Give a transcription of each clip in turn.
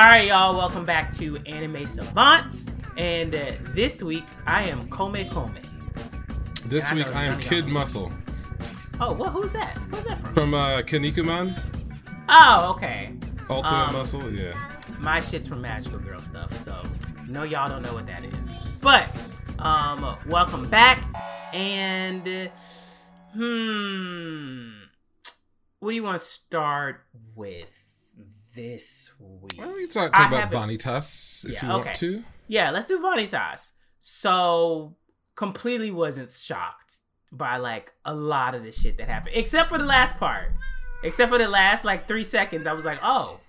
All right, y'all. Welcome back to Anime Savants, and uh, this week I am Kome Kome. This I week I am Kid. Muscle Oh, well, who's that? Who's that from? from uh, Kinnikuman. Oh, okay. Ultimate Um, Muscle, yeah. My shit's from Magical Girl stuff, so no, y'all don't know what that is. But um, welcome back, and uh, hmm, what do you want to start with this week? Well, we can talk, talk about Vanitas if Yeah, you okay. want to. Yeah, let's do Vanitas. So completely wasn't shocked by like a lot of the shit that happened, except for the last part. Except for the last like three seconds, I was like, oh,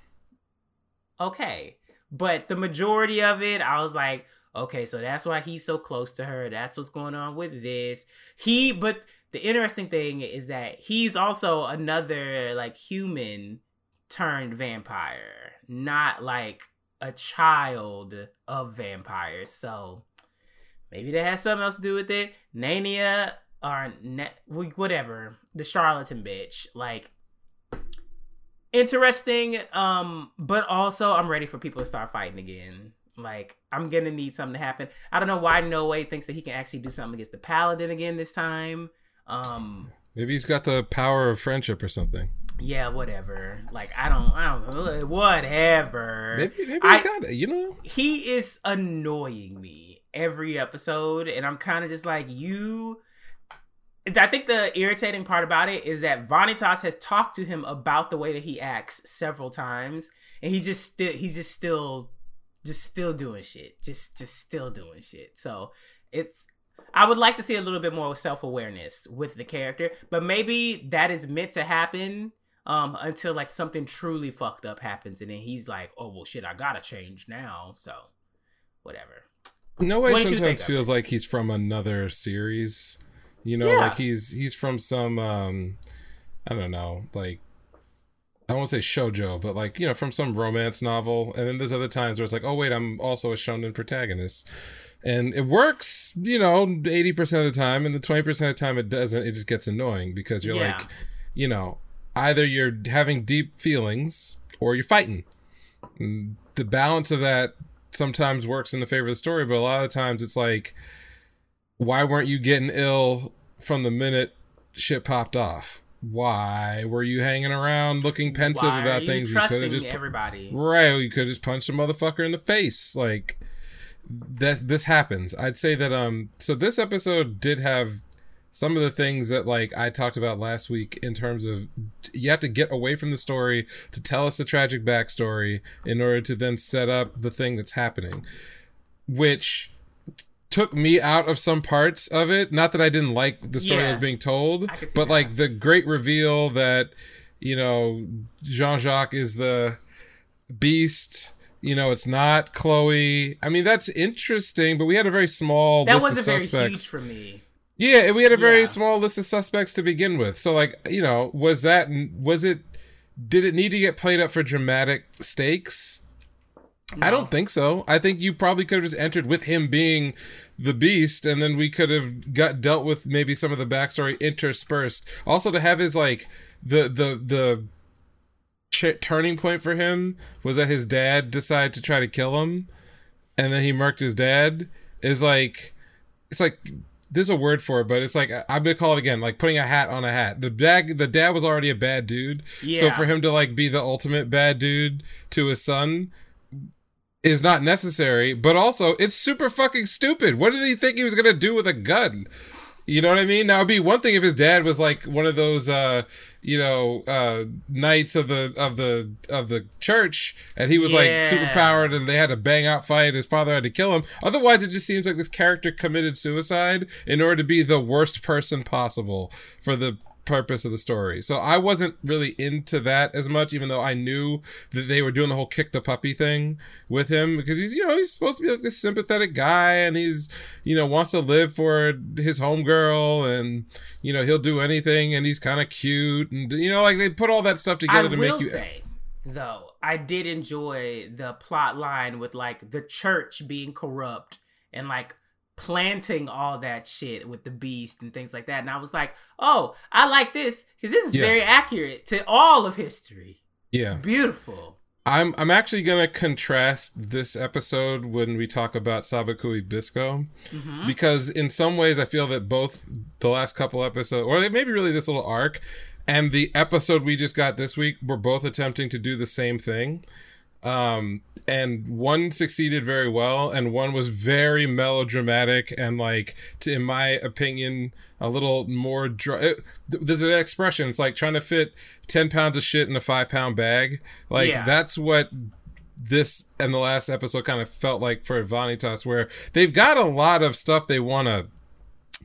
okay. But the majority of it, I was like, okay, so that's why he's so close to her. That's what's going on with this. He, but the interesting thing is that he's also another like human turned vampire, not like a child of vampires. So maybe that has something else to do with it. Naenia or ne- whatever, the charlatan bitch, like interesting um but also i'm ready for people to start fighting again like i'm gonna need something to happen i don't know why Noe thinks that he can actually do something against the paladin again this time um Maybe he's got the power of friendship or something. yeah whatever like i don't i don't whatever Maybe, maybe I- he's got it. You know, he is annoying me every episode and i'm kind of just like you i think the irritating part about it is that vanitas has talked to him about the way that he acts several times and he just still he's just still just still doing shit just just still doing shit so it's i would like to see a little bit more self-awareness with the character but maybe that is meant to happen um until like something truly fucked up happens and then he's like oh well shit i gotta change now so whatever Noe. What did you think Sometimes feels like he's from another series. You know, Yeah. like he's he's from some um, I don't know, like I won't say shojo, but like you know, from some romance novel. And then there's other times where it's like, oh wait, I'm also a shonen protagonist, and it works. You know, eighty percent of the time, and the twenty percent of the time it doesn't. It just gets annoying because you're Yeah. like, you know, either you're having deep feelings or you're fighting. And the balance of that sometimes works in the favor of the story, but a lot of times it's like, why weren't you getting ill from the minute shit popped off? Why were you hanging around looking pensive Why about things you you could have just everybody right? You could have just punched a motherfucker in the face. Like that. This happens. I'd say that. Um. So this episode did have some of the things that like I talked about last week in terms of you have to get away from the story to tell us the tragic backstory in order to then set up the thing that's happening, which took me out of some parts of it. Not that I didn't like the story that was being told, I can see but that. like the great reveal that you know Jean Jacques is the beast. You know, it's not Chloe. I mean, that's interesting, but we had a very small list of suspects. that list wasn't of very suspects. huge for me Yeah, and we had a very Yeah. small list of suspects to begin with. So, like, you know, was that was it? Did it need to get played up for dramatic stakes? I don't think so. I think you probably could have just entered with him being the beast, and then we could have got dealt with maybe some of the backstory interspersed. Also, to have his like the the the ch- turning point for him was that his dad decided to try to kill him, and then he murked his dad. Is like it's like there's a word for it, but it's like I'm gonna call it again, like putting a hat on a hat. The dad, the dad was already a bad dude, so for him to like be the ultimate bad dude to his son is not necessary. But also, it's super fucking stupid. What did he think he was gonna do with a gun? You know what I mean? Now it'd be one thing if his dad was like one of those, uh, you know, uh, knights of the of the of the church, and he was like super powered, and they had a bang out fight. His father had to kill him. Otherwise, it just seems like this character committed suicide in order to be the worst person possible for the purpose of the story. So I wasn't really into that as much, even though I knew that they were doing the whole kick the puppy thing with him because he's you know he's supposed to be like this sympathetic guy and he's you know wants to live for his homegirl and you know he'll do anything and he's kind of cute and you know like they put all that stuff I together to will make you say, though, I did enjoy the plot line with like the church being corrupt and like planting all that shit with the beast and things like that. And I was like, oh, I like this because this is Yeah. very accurate to all of history. yeah Beautiful. I'm I'm actually gonna contrast this episode when we talk about Sabikui Bisco Mm-hmm. because in some ways I feel that both the last couple episodes or maybe really this little arc and the episode we just got this week were both attempting to do the same thing. Um and one succeeded very well and one was very melodramatic and like to, in my opinion a little more dry it, there's an expression it's like trying to fit 10 pounds of shit in a 5 pound bag like Yeah. that's what this and the last episode kind of felt like for Vanitas, where they've got a lot of stuff they want to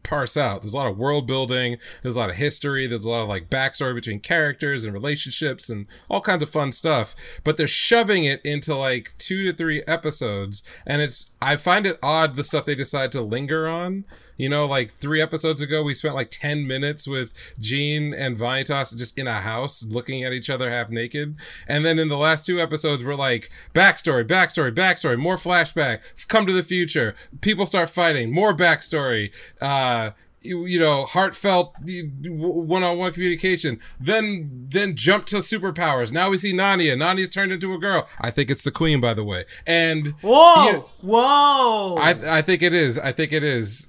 parse out. There's a lot of world building, there's a lot of history, there's a lot of like backstory between characters and relationships and all kinds of fun stuff. But they're shoving it into like two to three episodes, and it's I find it odd the stuff they decide to linger on. You know, like three episodes ago, we spent like 10 minutes with Jean and Vanitas just in a house looking at each other half naked. And then in the last two episodes, we're like, backstory, backstory, backstory, more flashback, come to the future, people start fighting, more backstory, uh, Uh, you, you know, heartfelt one-on-one communication. Then, then jump to superpowers. Now we see Naenia. Naenia's turned into a girl. I think it's the queen, by the way. And Whoa! you- Whoa! I, I think it is. I think it is.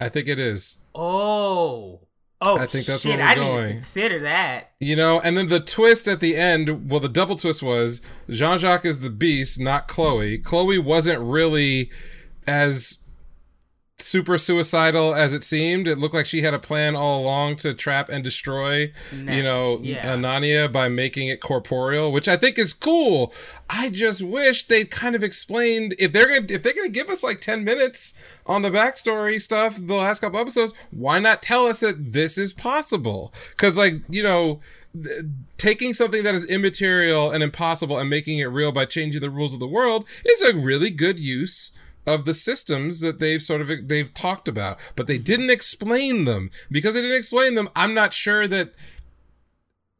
I think it is. oh. Oh, I think that's oh, shit, where we're I didn't going. consider that. You know, and then the twist at the end, well, the double twist was Jean Jacques is the beast, not Chloe. Chloe wasn't really as super suicidal as it seemed. It looked like she had a plan all along to trap and destroy, Nah, you know, yeah. Anania by making it corporeal, which I think is cool. I just wish they'd kind of explained if they're gonna if they're gonna give us like ten minutes on the backstory stuff the last couple episodes, why not tell us that this is possible? Because like you know. th- Taking something that is immaterial and impossible and making it real by changing the rules of the world is a really good use of the systems that they've sort of they've talked about, but they didn't explain them. Because they didn't explain them, I'm not sure that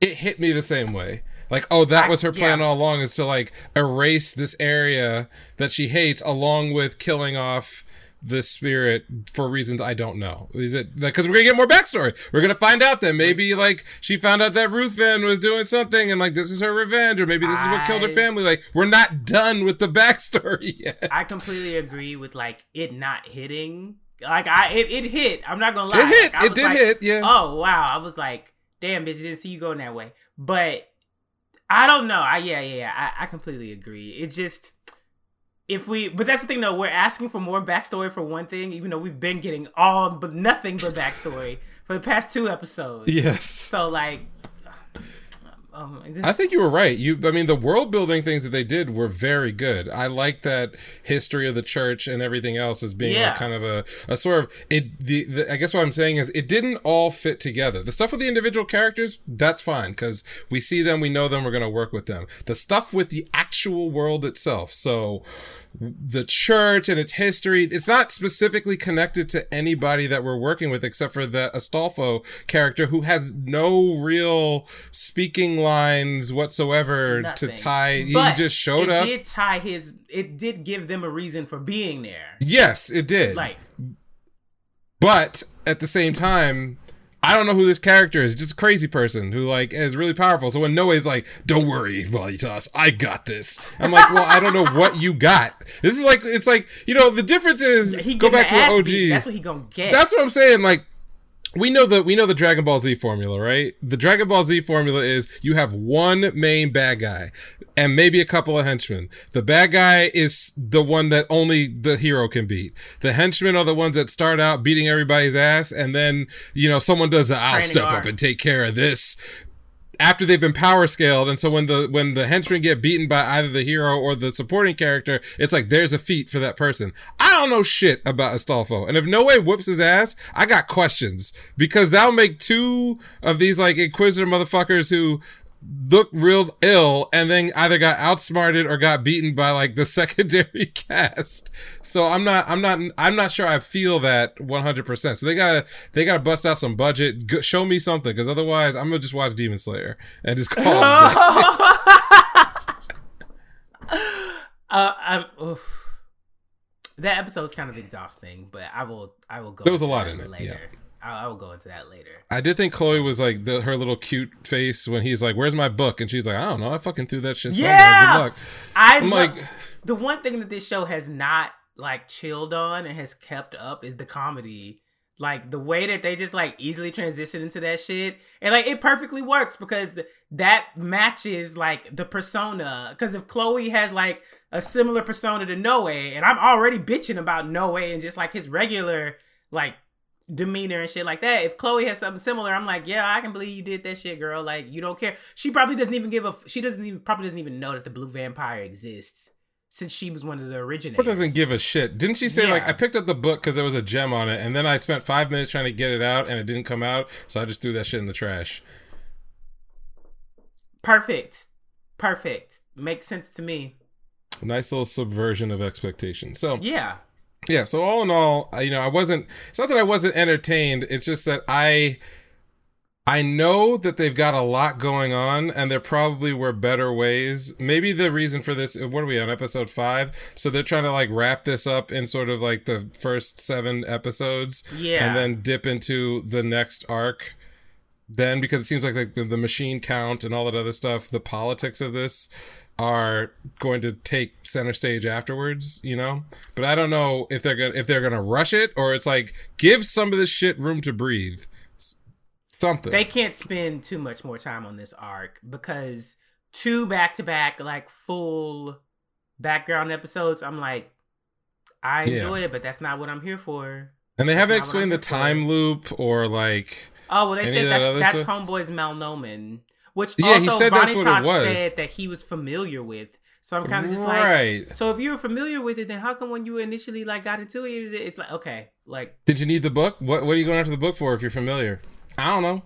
it hit me the same way. Like, oh, that was her plan yeah. all along is to like erase this area that she hates along with killing off the spirit for reasons I don't know. Is it because we're gonna get more backstory? We're gonna find out that maybe like she found out that Ruthven was doing something and like this is her revenge, or maybe this is what killed her family. Like we're not done with the backstory yet. I completely agree with like it not hitting. Like I, it, it hit. I'm not gonna lie. It hit. Like, I It did like, hit, yeah. Oh wow. I was like, damn, bitch, didn't see you going that way. But I don't know. I yeah, yeah, yeah. I, I completely agree. It just if we, but that's the thing though. We're asking for more backstory for one thing, even though we've been getting all but nothing but backstory for the past two episodes. Yes. So like, um, it's- I think you were right. You, I mean, the world building things that they did were very good. I like that history of the church and everything else as being Yeah. like kind of a, a sort of it. The, the I guess what I'm saying is it didn't all fit together. The stuff with the individual characters, that's fine because we see them, we know them, we're gonna work with them. The stuff with the actual world itself, so the church and its history, it's not specifically connected to anybody that we're working with except for the Astolfo character who has no real speaking lines whatsoever Nothing. to tie. But he just showed it up. Did tie his? It did give them a reason for being there. Yes, it did. Like, but at the same time, I don't know who this character is. Just a crazy person who like is really powerful. So when Noe's like, "Don't worry, Vanitas, I got this," I'm like, "Well, I don't know what you got." This is like it's like you know the difference is he go back to the OG. That's what he gonna get. That's what I'm saying. Like, we know the we know the Dragon Ball Z formula, right? The Dragon Ball Z formula is you have one main bad guy and maybe a couple of henchmen. The bad guy is the one that only the hero can beat. The henchmen are the ones that start out beating everybody's ass, and then you know someone does a I'll Training step up and take care of this after they've been power scaled and so when the when the henchmen get beaten by either the hero or the supporting character it's like there's a feat for that person. I don't know shit about astolfo and if Noe whoops his ass i got questions because that'll make two of these like inquisitor motherfuckers who look real ill and then either got outsmarted or got beaten by like the secondary cast so i'm not i'm not i'm not sure i feel that 100% so they gotta they gotta bust out some budget G- show me something because otherwise i'm gonna just watch demon slayer and just call it uh. That episode's kind of exhausting, but I will I will go. There was a lot in it, later. yeah. I, will go into that later. I did think Chloe was like the, her little cute face when he's like, "Where's my book?" and she's like, "I don't know. I fucking threw that shit somewhere. Yeah! Good luck." I I'm lo- like, the one thing that this show has not like chilled on and has kept up is the comedy. Like the way that they just like easily transition into that shit. And like it perfectly works because that matches like the persona. Cause if Chloe has like a similar persona to Noe, and I'm already bitching about Noe and just like his regular like demeanor and shit like that. If Chloe has something similar, I'm like, yeah, I can believe you did that shit, girl. Like you don't care. She probably doesn't even give a. She doesn't even probably doesn't even know that the blue vampire exists since she was one of the originators. What doesn't give a shit? Didn't she say like I picked up the book because there was a gem on it, and then I spent five minutes trying to get it out, and it didn't come out, so I just threw that shit in the trash. perfect, perfect. Makes sense to me. Nice little subversion of expectations. So Yeah. Yeah, so all in all, you know, I wasn't. It's not that I wasn't entertained. It's just that I. I know that they've got a lot going on, and there probably were better ways. Maybe the reason for this, what are we on episode five? So they're trying to like wrap this up in sort of like the first seven episodes, Yeah. and then dip into the next arc. Then, because it seems like, like the, the machine count and all that other stuff, the politics of this are going to take center stage afterwards, you know. But I don't know if they're gonna if they're gonna rush it or it's like give some of this shit room to breathe. Something. They can't spend too much more time on this arc because two back to back, like full background episodes, I'm like, I Yeah. enjoy it, but that's not what I'm here for. and they That's haven't explained the I'm for. time loop or like Oh well, they said that that's, that's? Homeboy's Malnommé, which Yeah, he also said that's what it was. said that he was familiar with. So I'm kind of just like, right. so if you were familiar with it, then how come when you initially like got into it, it's- it's like okay, like Did you need the book? What What are you going after the book for if you're familiar? I don't know,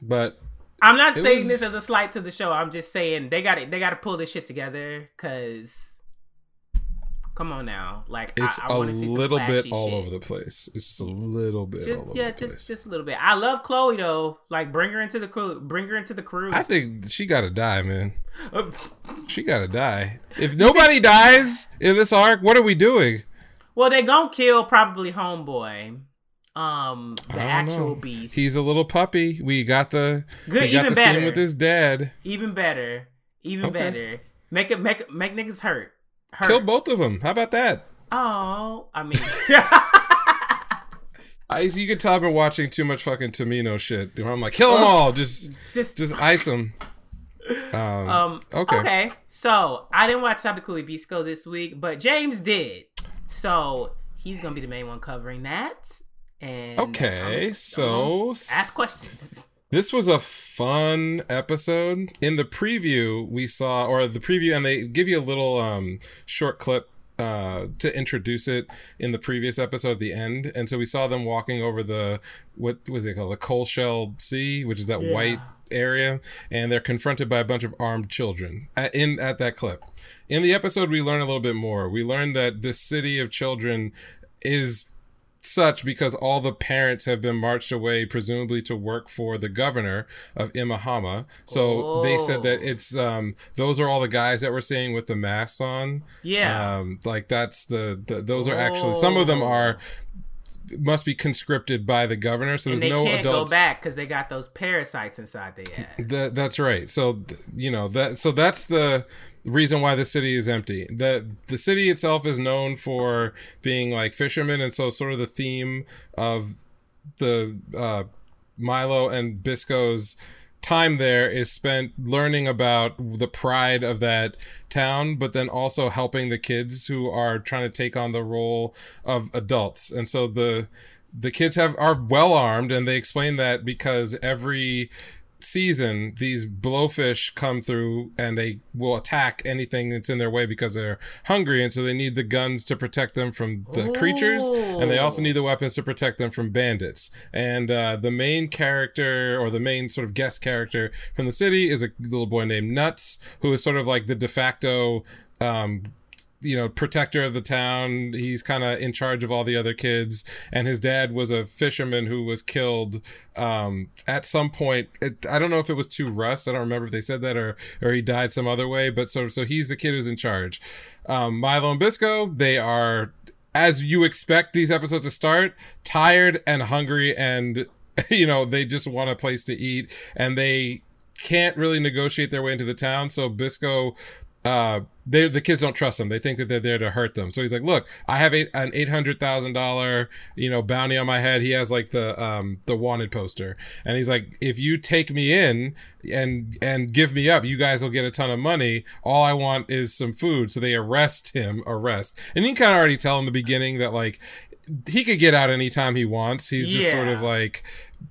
but I'm not saying was- this as a slight to the show. I'm just saying they got it. They got to pull this shit together because. Come on now, like it's I, I a wanna see some little bit all shit. over the place. It's just a little bit Just- all over yeah, the just place. just a little bit. I love Chloe though. Like bring her into the crew. Bring her into the crew. I think she gotta die, man. She gotta die. If nobody dies in this arc, what are we doing? well, they gonna kill probably homeboy. Um, the actual know. beast. He's a little puppy. We got the Good, we got even the better. with his dad. even better. Even Okay. better. Make it make make niggas hurt. Kill both of them. How about that? Oh, I mean, I see you could tell I've been watching too much fucking Tomino shit. I'm like, kill them Oh. all. Just just just ice them. Um, Um. Okay. Okay. So I didn't watch Sabikui Bisco this week, but James did. So he's gonna be the main one covering that. And Okay, so ask questions. This was a fun episode. In the preview, we saw, or the preview, and they give you a little um, short clip uh, to introduce it in the previous episode at the end. And so we saw them walking over the, what do they call the coal shell sea, which is that Yeah. white area, and they're confronted by a bunch of armed children at, in at that clip. In the episode, we learn a little bit more. We learn that this city of children is such because all the parents have been marched away, presumably to work for the governor of Imihama. So they said that Oh. it's um, those are all the guys that we're seeing with the masks on. Yeah. Um, like that's the, the those are actually some of them Oh. are must be conscripted by the governor. So and there's they no can't adults. go back because they got those parasites inside their ass. That that's right. So you know that so that's the reason why the city is empty. The the city itself is known for being like fishermen, and so sort of the theme of the uh, Milo and Bisco's time there is spent learning about the pride of that town, but then also helping the kids who are trying to take on the role of adults. And so the the kids have are well armed, and they explain that because every season these blowfish come through and they will attack anything that's in their way because they're hungry. And so they need the guns to protect them from the creatures. And they also need the weapons to protect them from bandits. And uh, the main character or the main sort of guest character from the city is a little boy named nuts who is sort of like the de facto um, you know protector of the town. He's kind of in charge of all the other kids. And his dad was a fisherman who was killed um at some point. It, i don't know if it was to rust i don't remember if they said that or or he died some other way but so so he's the kid who's in charge. Um milo and bisco they are as you expect these episodes to start, tired and hungry and you know, they just want a place to eat. And they can't really negotiate their way into the town. So Bisco uh, they the kids don't trust him. They think that they're there to hurt them. So he's like, "Look, I have eight, an eight hundred thousand dollar, you know, bounty on my head." He has like the um the wanted poster, and he's like, "If you take me in and and give me up, you guys will get a ton of money. All I want is some food." So they arrest him. Arrest, and you can kind of already tell in the beginning that like he could get out anytime he wants. He's just sort of like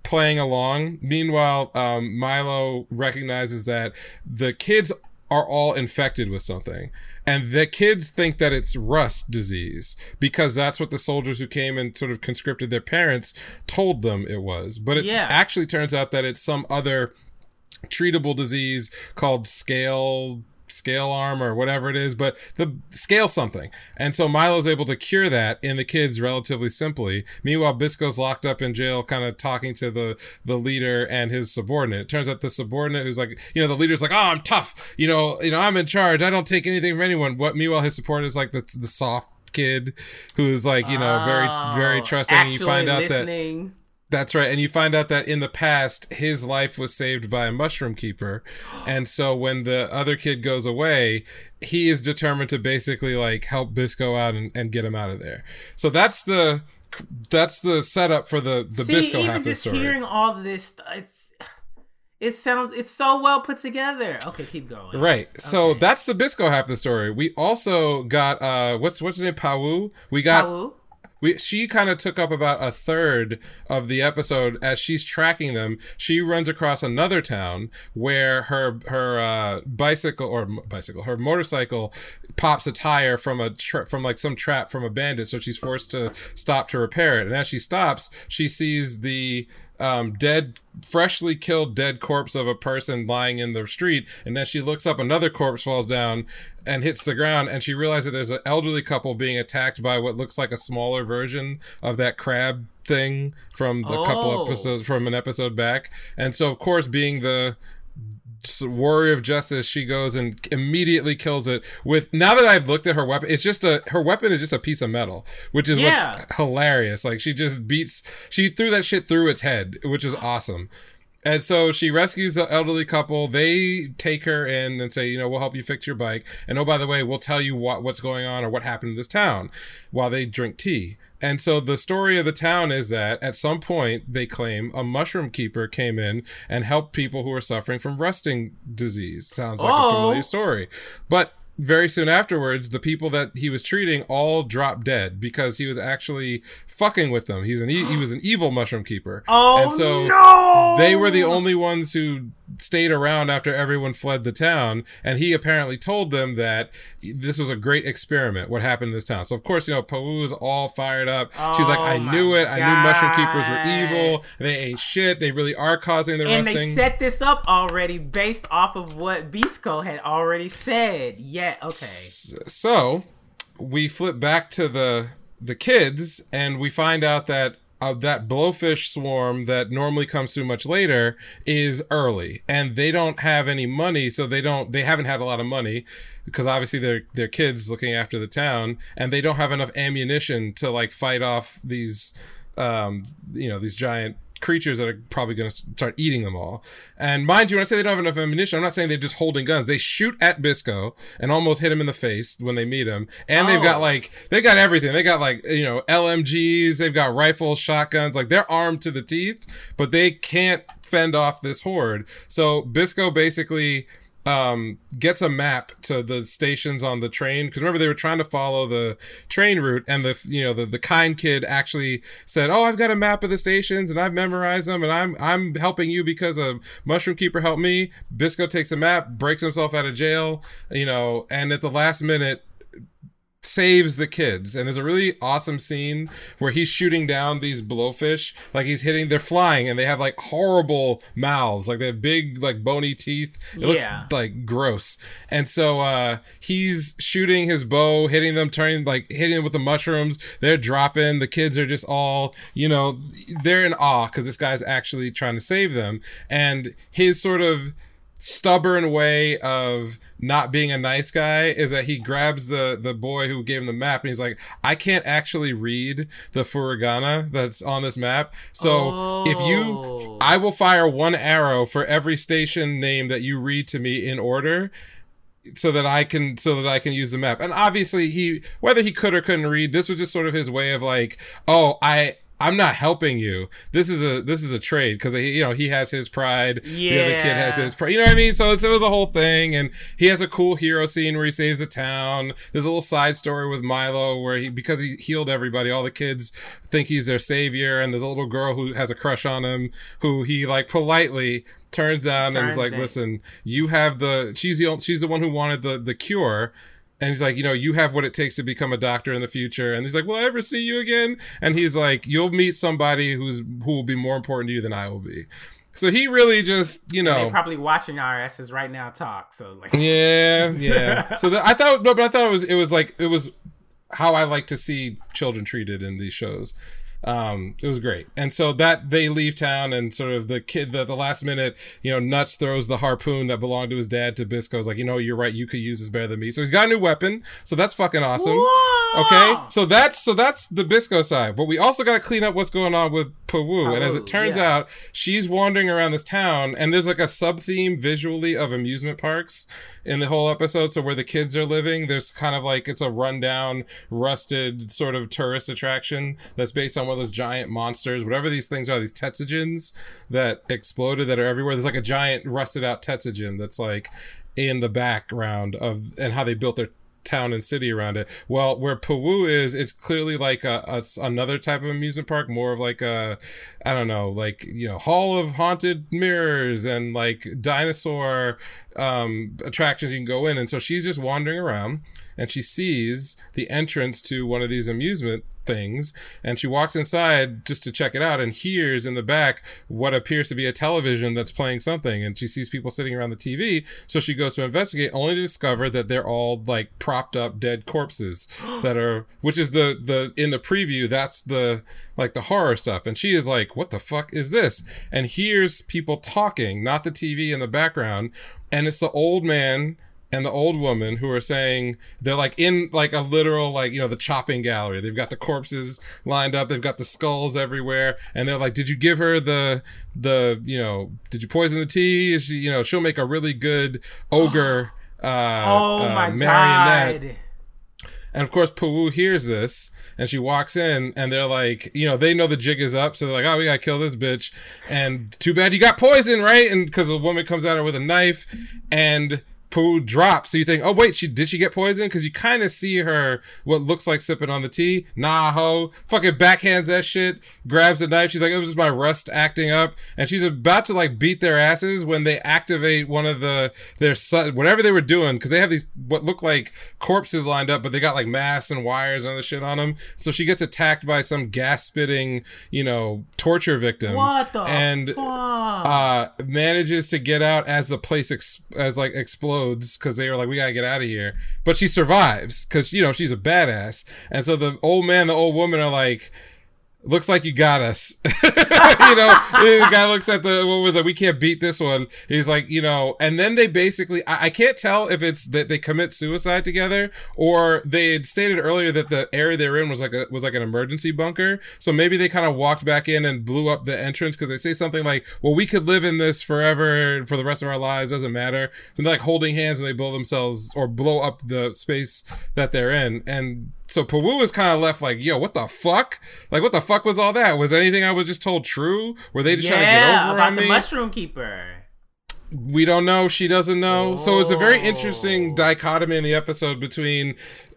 playing along. Meanwhile, um, Milo recognizes that the kids are all infected with something. And the kids think that it's rust disease because that's what the soldiers who came and sort of conscripted their parents told them it was. But it Yeah. actually turns out that it's some other treatable disease called scale scale arm or whatever it is but the scale something. And so milo's able to cure that in the kids relatively simply. Meanwhile bisco's locked up in jail kind of talking to the the leader and his subordinate. It turns out the subordinate who's like you know the leader's like oh i'm tough. You know you know i'm in charge. I don't take anything from anyone. What meanwhile his subordinate is like the, the soft kid who's like you know very very Oh, trusting. And you find out that listening. That's right. And you find out that in the past, his life was saved by a mushroom keeper. And so when the other kid goes away, he is determined to basically like help Bisco out and, and get him out of there. So that's the that's the setup for the the See, Bisco half of the just story. hearing all this, it's it sounds it's so well put together. Okay, keep going. Right. So Okay. that's the Bisco half of the story. We also got uh what's what's her name? Pawoo. We got Pawoo? We she kind of took up about a third of the episode as she's tracking them. She runs across another town where her her uh, bicycle or bicycle her motorcycle pops a tire from a tra- from like some trap from a bandit. So she's forced to stop to repair it. And as she stops she sees the um, dead freshly killed dead corpse of a person lying in the street. And then she looks up another corpse falls down and hits the ground. And she realizes that there's an elderly couple being attacked by what looks like a smaller version of that crab thing from the couple Oh. episodes from an episode back. And so of course being the warrior of justice she goes and immediately kills it with now that i've looked at her weapon it's just a her weapon is just a piece of metal which is Yeah. what's hilarious like she just beats she threw that shit through its head which is awesome and so she rescues the elderly couple. They take her in and say, you know, we'll help you fix your bike. And oh, by the way, we'll tell you what, what's going on or what happened in this town while they drink tea. And so the story of the town is that at some point they claim a mushroom keeper came in and helped people who are suffering from rusting disease. Sounds like a Oh. familiar story. But very soon afterwards, the people that he was treating all dropped dead because he was actually fucking with them. He's an e- he was an evil mushroom keeper. Oh and so no! they were the only ones who stayed around after everyone fled the town and he apparently told them that this was a great experiment what happened in this town. So of course you know Pawoo was all fired up. She's like Oh i knew it. I knew mushroom keepers were evil. They ain't shit. They really are causing the and rusting. they set this up already based off of what Bisco had already said. Yeah, okay. so we flip back to the the kids and we find out that uh, that blowfish swarm that normally comes through much later is early. And they don't have any money so they don't they haven't had a lot of money because obviously they're they're kids looking after the town and they don't have enough ammunition to like fight off these um you know these giant creatures that are probably going to start eating them all. And mind you, when I say they don't have enough ammunition, I'm not saying they're just holding guns. They shoot at Bisco and almost hit him in the face when they meet him. And they've got Oh. like they got everything. They got like you know LMGs. They've got rifles, shotguns. Like they're armed to the teeth, but they can't fend off this horde. So Bisco basically um gets a map to the stations on the train because remember they were trying to follow the train route and the you know the, the kind kid actually said oh i've got a map of the stations and i've memorized them and i'm i'm helping you because a mushroom keeper helped me. Bisco takes a map breaks himself out of jail you know and at the last minute saves the kids. And there's a really awesome scene where he's shooting down these blowfish. Like he's hitting they're flying and they have like horrible mouths. Like they have big like bony teeth. It Yeah. looks like gross. And so uh he's shooting his bow hitting them turning like hitting them with the mushrooms. They're dropping. The kids are just all you know they're in awe because this guy's actually trying to save them. And his sort of stubborn way of not being a nice guy is that he grabs the the boy who gave him the map and he's like, I can't actually read the furigana that's on this map. So if you Oh. I will fire one arrow for every station name that you read to me in order so that I can so that I can use the map. And obviously he whether he could or couldn't read, this was just sort of his way of like, oh, I I'm not helping you. This is a this is a trade because you know he has his pride. Yeah. The other kid has his pride. You know what I mean? So it's, it was a whole thing, and he has a cool hero scene where he saves the town. There's a little side story with Milo where he because he healed everybody, all the kids think he's their savior, and there's a little girl who has a crush on him who he like politely turns down and is like, down. listen, you have the she's the she's the one who wanted the the cure and he's like you know you have what it takes to become a doctor in the future. And he's like will i ever see you again? And he's like you'll meet somebody who's who will be more important to you than i will be. So he really just you They're know. probably watching our asses right now talk. So like, yeah yeah. So the, i thought no but i thought it was it was like it was how i like to see children treated in these shows um it was great and so that they leave town and sort of the kid the, the last minute you know nuts throws the harpoon that belonged to his dad to bisco's like you know you're right you could use this better than me so he's got a new weapon so that's fucking awesome Whoa! Okay, so that's so that's the Bisco side, but we also got to clean up what's going on with Pawoo. And as it turns yeah. out, she's wandering around this town, and there's like a sub theme visually of amusement parks in the whole episode. So where the kids are living, there's kind of like it's a rundown, rusted sort of tourist attraction that's based on of those giant monsters, whatever these things are, these Tetsujins that exploded that are everywhere. There's like a giant rusted out Tetsujin that's like in the background of and how they built their town and city around it. Well, where Pawoo is, it's clearly like a, a another type of amusement park, more of like a, I don't know, like you know, Hall of Haunted Mirrors and like dinosaur um, attractions you can go in. And so she's just wandering around, and she sees the entrance to one of these amusement things and she walks inside just to check it out and hears in the back what appears to be a television that's playing something and she sees people sitting around the TV so she goes to investigate only to discover that they're all like propped up dead corpses that are which is the the in the preview that's the like the horror stuff and she is like what the fuck is this? And hears people talking not the TV in the background and it's the old man and the old woman who are saying they're like in like a literal like you know the chopping gallery they've got the corpses lined up they've got the skulls everywhere and they're like did you give her the the you know did you poison the tea is she you know she'll make a really good ogre uh oh uh, my marionette god. and of course, Pawoo hears this and she walks in and they're like, you know, they know the jig is up. So they're like, oh, we got to kill this bitch. And too bad you got poison, right? And because a woman comes at her with a knife and Pawoo drops. So you think, oh, wait, she did she get poisoned? Because you kind of see her, what looks like sipping on the tea. Nah, ho. Fucking backhands that shit, grabs a knife. She's like, it was just my rust acting up. And she's about to like beat their asses when they activate one of the, their, su- whatever they were doing. Because they have these, what look like corpses lined up, but they got like masks and wires and other shit on them. So she gets attacked by some gas spitting, you know, torture victim. What the And fuck? uh manages to get out as the place ex- as like explodes because they were like we gotta get out of here. But she survives because you know she's a badass. And so the old man the old woman are like looks like you got us. You know the guy looks at the what was it? We can't beat this one. He's like you know and then they basically I, I can't tell if it's that they commit suicide together or they had stated earlier that the area they're in was like a was like an emergency bunker. So maybe they kind of walked back in and blew up the entrance because they say something like well we could live in this forever for the rest of our lives. Doesn't matter. They're like holding hands and they blow themselves or blow up the space that they're in. And so Pawoo is kind of left like, yo, what the fuck? Like, what the fuck was all that? Was anything I was just told true? Were they just trying to get yeah, over about on the me? mushroom keeper. we don't know. She doesn't know. So it's a very interesting Oh. dichotomy in the episode between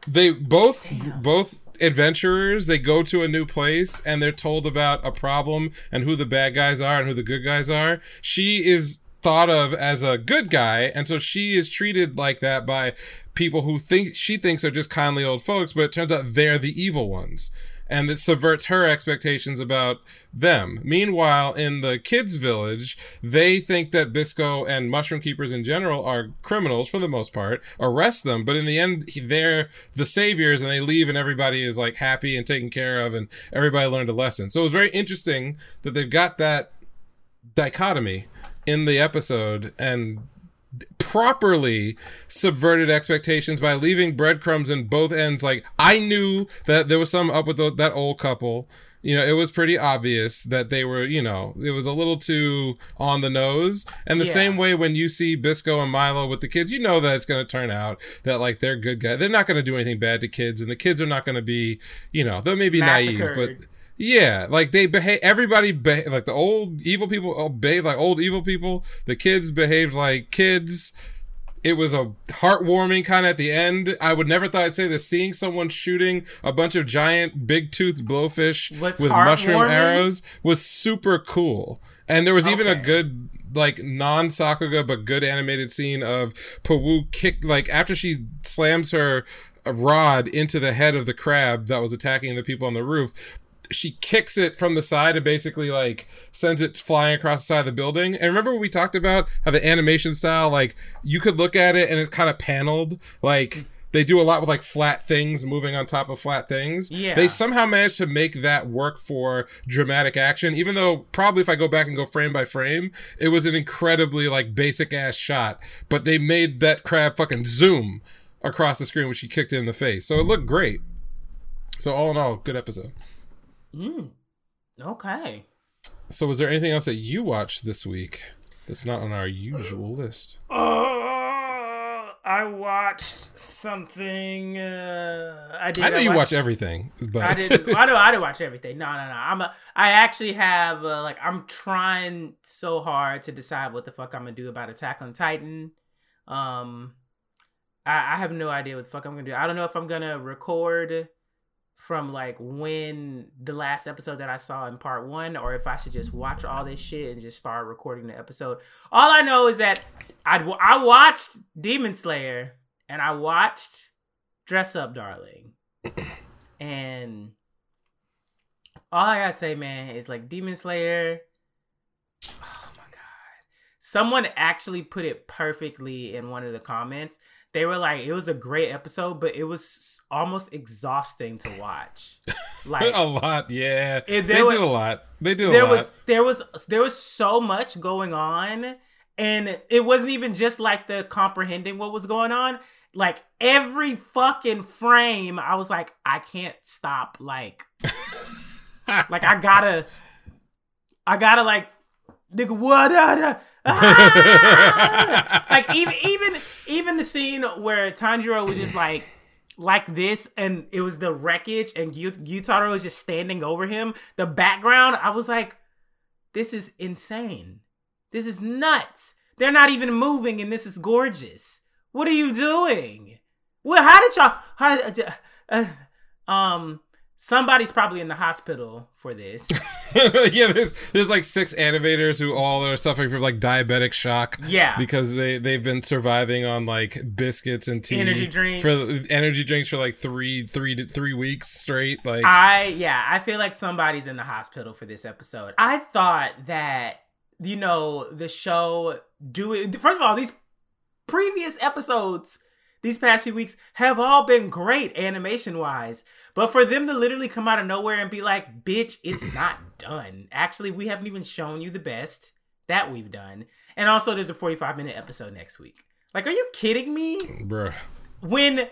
they both both adventurers. They go to a new place and they're told about a problem and who the bad guys are and who the good guys are. She is thought of as a good guy and so she is treated like that by people who think she thinks are just kindly old folks but it turns out they're the evil ones and it subverts her expectations about them. Meanwhile, in the kids' village, they think that Bisco and mushroom keepers in general are criminals for the most part, arrest them, but in the end, they're the saviors and they leave and everybody is like happy and taken care of and everybody learned a lesson. So it was very interesting that they've got that dichotomy in the episode and properly subverted expectations by leaving breadcrumbs in both ends. Like I knew that there was some up with the, that old couple. You know, it was pretty obvious that they were, you know, it was a little too on the nose. And the Yeah. same way when you see Bisco and Milo with the kids, you know that it's going to turn out that like they're good guys. They're not going to do anything bad to kids, and the kids are not going to be, you know, they may be naive, but Massacred. Yeah, like they behave. Everybody behave like the old evil people oh, behave like old evil people. The kids behaved like kids. It was a heartwarming kind of at the end. I would never thought I'd say this. Seeing someone shooting a bunch of giant big toothed blowfish Was with mushroom arrows was super cool. And there was even a good like non Sakuga but good animated scene of Pawoo kick like after she slams her rod into the head of the crab that was attacking the people on the roof she kicks it from the side and basically like sends it flying across the side of the building. And remember when we talked about how the animation style, like you could look at it and it's kind of paneled, like they do a lot with like flat things moving on top of flat things. Yeah. They somehow managed to make that work for dramatic action, even though probably if I go back and go frame by frame, it was an incredibly like basic ass shot. But they made that crab fucking zoom across the screen when she kicked it in the face. So it looked great. So all in all, good episode. Mm. Okay. So, was there anything else that you watched this week that's not on our usual list? Oh, I watched something. Uh, I did. I know you watch watch everything, but I didn't. I know. I didn't watch everything. No, no, no. I'm. A, I actually have. Uh, like, I'm trying so hard to decide what the fuck I'm gonna do about Attack on Titan. Um, I, I have no idea what the fuck I'm gonna do. I don't know if I'm gonna record from like when the last episode that I saw in part one, or if I should just watch all this shit and just start recording the episode. All I know is that I I watched Demon Slayer and I watched Dress Up Darling, and all I gotta say, man, is like Demon Slayer. Oh my god! Someone actually put it perfectly in one of the comments. They were like, "It was a great episode, but it was almost exhausting to watch." Like a lot, yeah. They were- did a lot. They a there lot. was there was there was so much going on and it wasn't even just like the comprehending what was going on like every fucking frame i was like i can't stop like like i gotta i gotta like nigga what? Uh, ah! like even even even the scene where tanjiro was just like like this and it was the wreckage and Gy- Gyutaro was just standing over him the background i was like this is insane. This is nuts. They're not even moving and this is gorgeous. What are you doing? Well how did y'all how, uh, uh, um somebody's probably in the hospital for this yeah, there's there's like six animators who all are suffering from like diabetic shock. Yeah. because they they've been surviving on like biscuits and tea, Energy drinks. for energy drinks for like three three to three weeks straight. Like I yeah, I feel like somebody's in the hospital for this episode. I thought that you know the show do it. First of all, these previous episodes these past few weeks have all been great animation wise, but for them to literally come out of nowhere and be like, "Bitch, it's not done." Actually, we haven't even shown you the best that we've done, and also there's a 45 minute episode next week. Like, are you kidding me? bruh. when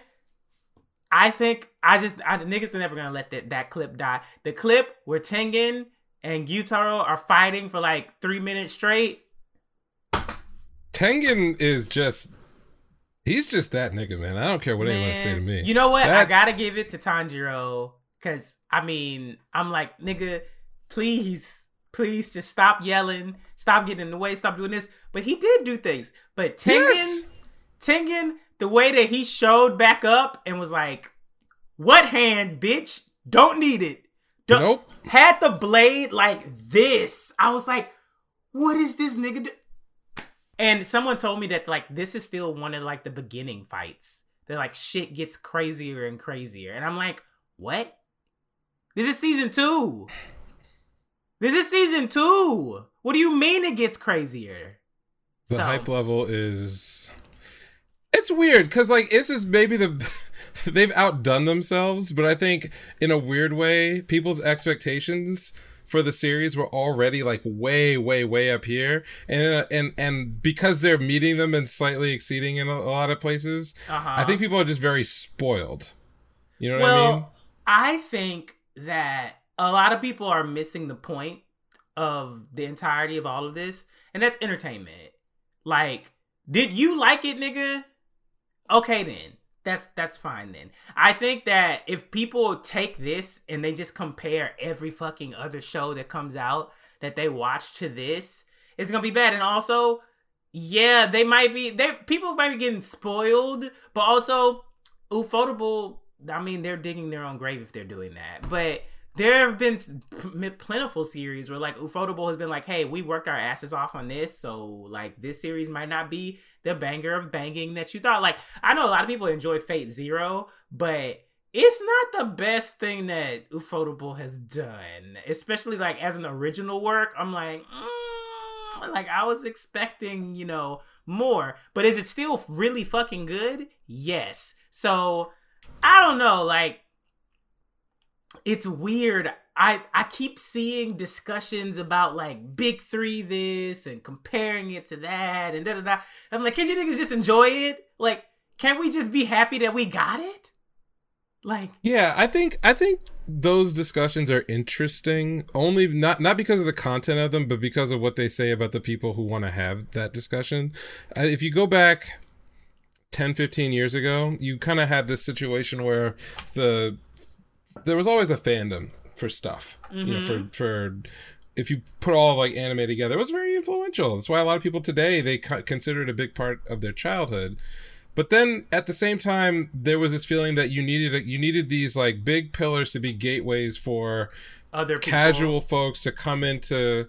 I think I just I, niggas are never gonna let that that clip die. The clip where Tengen and Gyutaro are fighting for like three minutes straight. Tengen is just he's just that nigga, man. I don't care what anyone say to me. You know what? I gotta give it to Tanjiro because I mean I'm like nigga, please. Please just stop yelling, stop getting in the way, stop doing this. But he did do things. But Tengen, Yes. Tengen, the way that he showed back up and was like, "What hand, bitch? Don't need it." Don't, Nope. Had the blade like this. I was like, "What is this nigga?" Do-? And someone told me that like this is still one of like the beginning fights. That like shit gets crazier and crazier, and I'm like, "What? This is season two. This is season two. What do you mean it gets crazier?" The So- hype level is it's weird because like this is maybe the they've outdone themselves, but I think in a weird way, people's expectations for the series were already like way, way, way up here, and uh, and and because they're meeting them and slightly exceeding in a, a lot of places, Uh-huh. I think people are just very spoiled. You know what I mean? I think that a lot of people are missing the point of the entirety of all of this, and that's entertainment. Like, did you like it, nigga? Okay, then. That's that's fine then. I think that if people take this and they just compare every fucking other show that comes out that they watch to this, it's gonna be bad. And also, yeah, they might be they people might be getting spoiled, but also Ufotable, I mean, they're digging their own grave if they're doing that. But there have been plentiful series where like Ufotable has been like, hey, we worked our asses off on this, so like this series might not be the banger of banging that you thought. Like, I know a lot of people enjoy Fate Zero, but it's not the best thing that Ufotable has done, especially like as an original work. I'm like, mm, like I was expecting, you know, more. But is it still really fucking good? Yes. So I don't know, like it's weird. I I keep seeing discussions about like big three this and comparing it to that and da da da. I'm like, can't you niggas just enjoy it? Like, can't we just be happy that we got it? Like, Yeah, I think I think those discussions are interesting only not not because of the content of them, but because of what they say about the people who want to have that discussion. Uh, if you go back 10 15 years ago, you kind of had this situation where the there was always a fandom for stuff. You know, for mm-hmm. for if you put all of like anime together, it was very influential. That's why a lot of people today they consider it a big part of their childhood. But then at the same time, there was this feeling that you needed a, you needed these like big pillars to be gateways for other people, casual folks to come into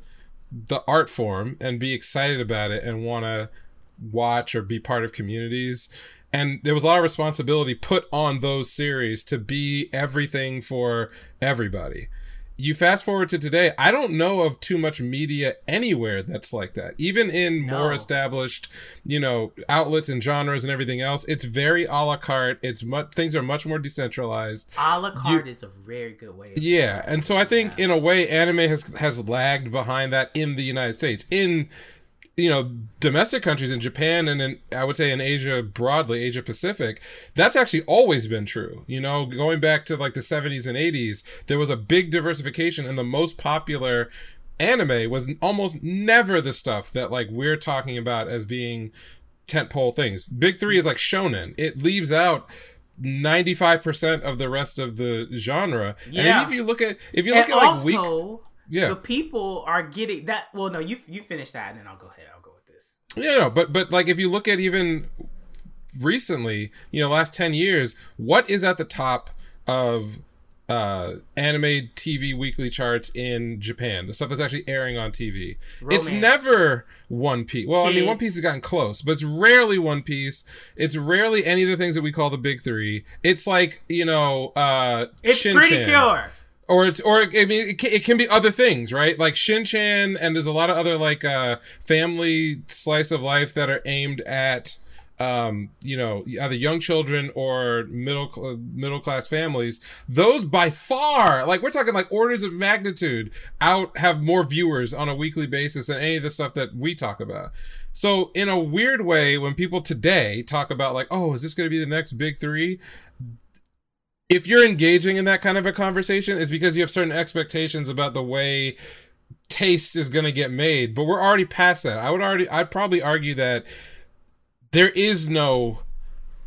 the art form and be excited about it and want to watch or be part of communities. And there was a lot of responsibility put on those series to be everything for everybody. You fast forward to today, I don't know of too much media anywhere that's like that. Even in more established, you know, outlets and genres and everything else, it's very a la carte. It's much things are much more decentralized. a la carte is a very good way. Of Yeah, and so I think in a way, anime has has lagged behind that in the United States. In you know domestic countries in Japan and in I would say in Asia broadly, Asia Pacific, that's actually always been true. You know, going back to like the 70s and 80s, there was a big diversification, and the most popular anime was almost never the stuff that like we're talking about as being tentpole things. Big three is like shonen. It leaves out. 95% of the rest of the genre. yeah. And if you look at if you look and at like also, week yeah. the people are getting that. Well, no, you you finish that, and then I'll go ahead. I'll go with this. Yeah, no, but but like if you look at even recently, you know, last 10 years, what is at the top of uh anime TV weekly charts in Japan? The stuff that's actually airing on TV. It's never One Piece. Well, I mean, One Piece has gotten close, but it's rarely One Piece. It's rarely any of the things that we call the big 3. It's like, you know, uh It's pretty Shin-chan cure. Or it's or I mean it can, it can be other things, right? Like Shin Chan, and there's a lot of other like uh family slice of life that are aimed at um you know either young children or middle middle class families. Those by far like we're talking like orders of magnitude out have more viewers on a weekly basis than any of the stuff that we talk about. So in a weird way when people today talk about like oh is this going to be the next big 3 if you're engaging in that kind of a conversation is because you have certain expectations about the way taste is going to get made but we're already past that i would already i'd probably argue that there is no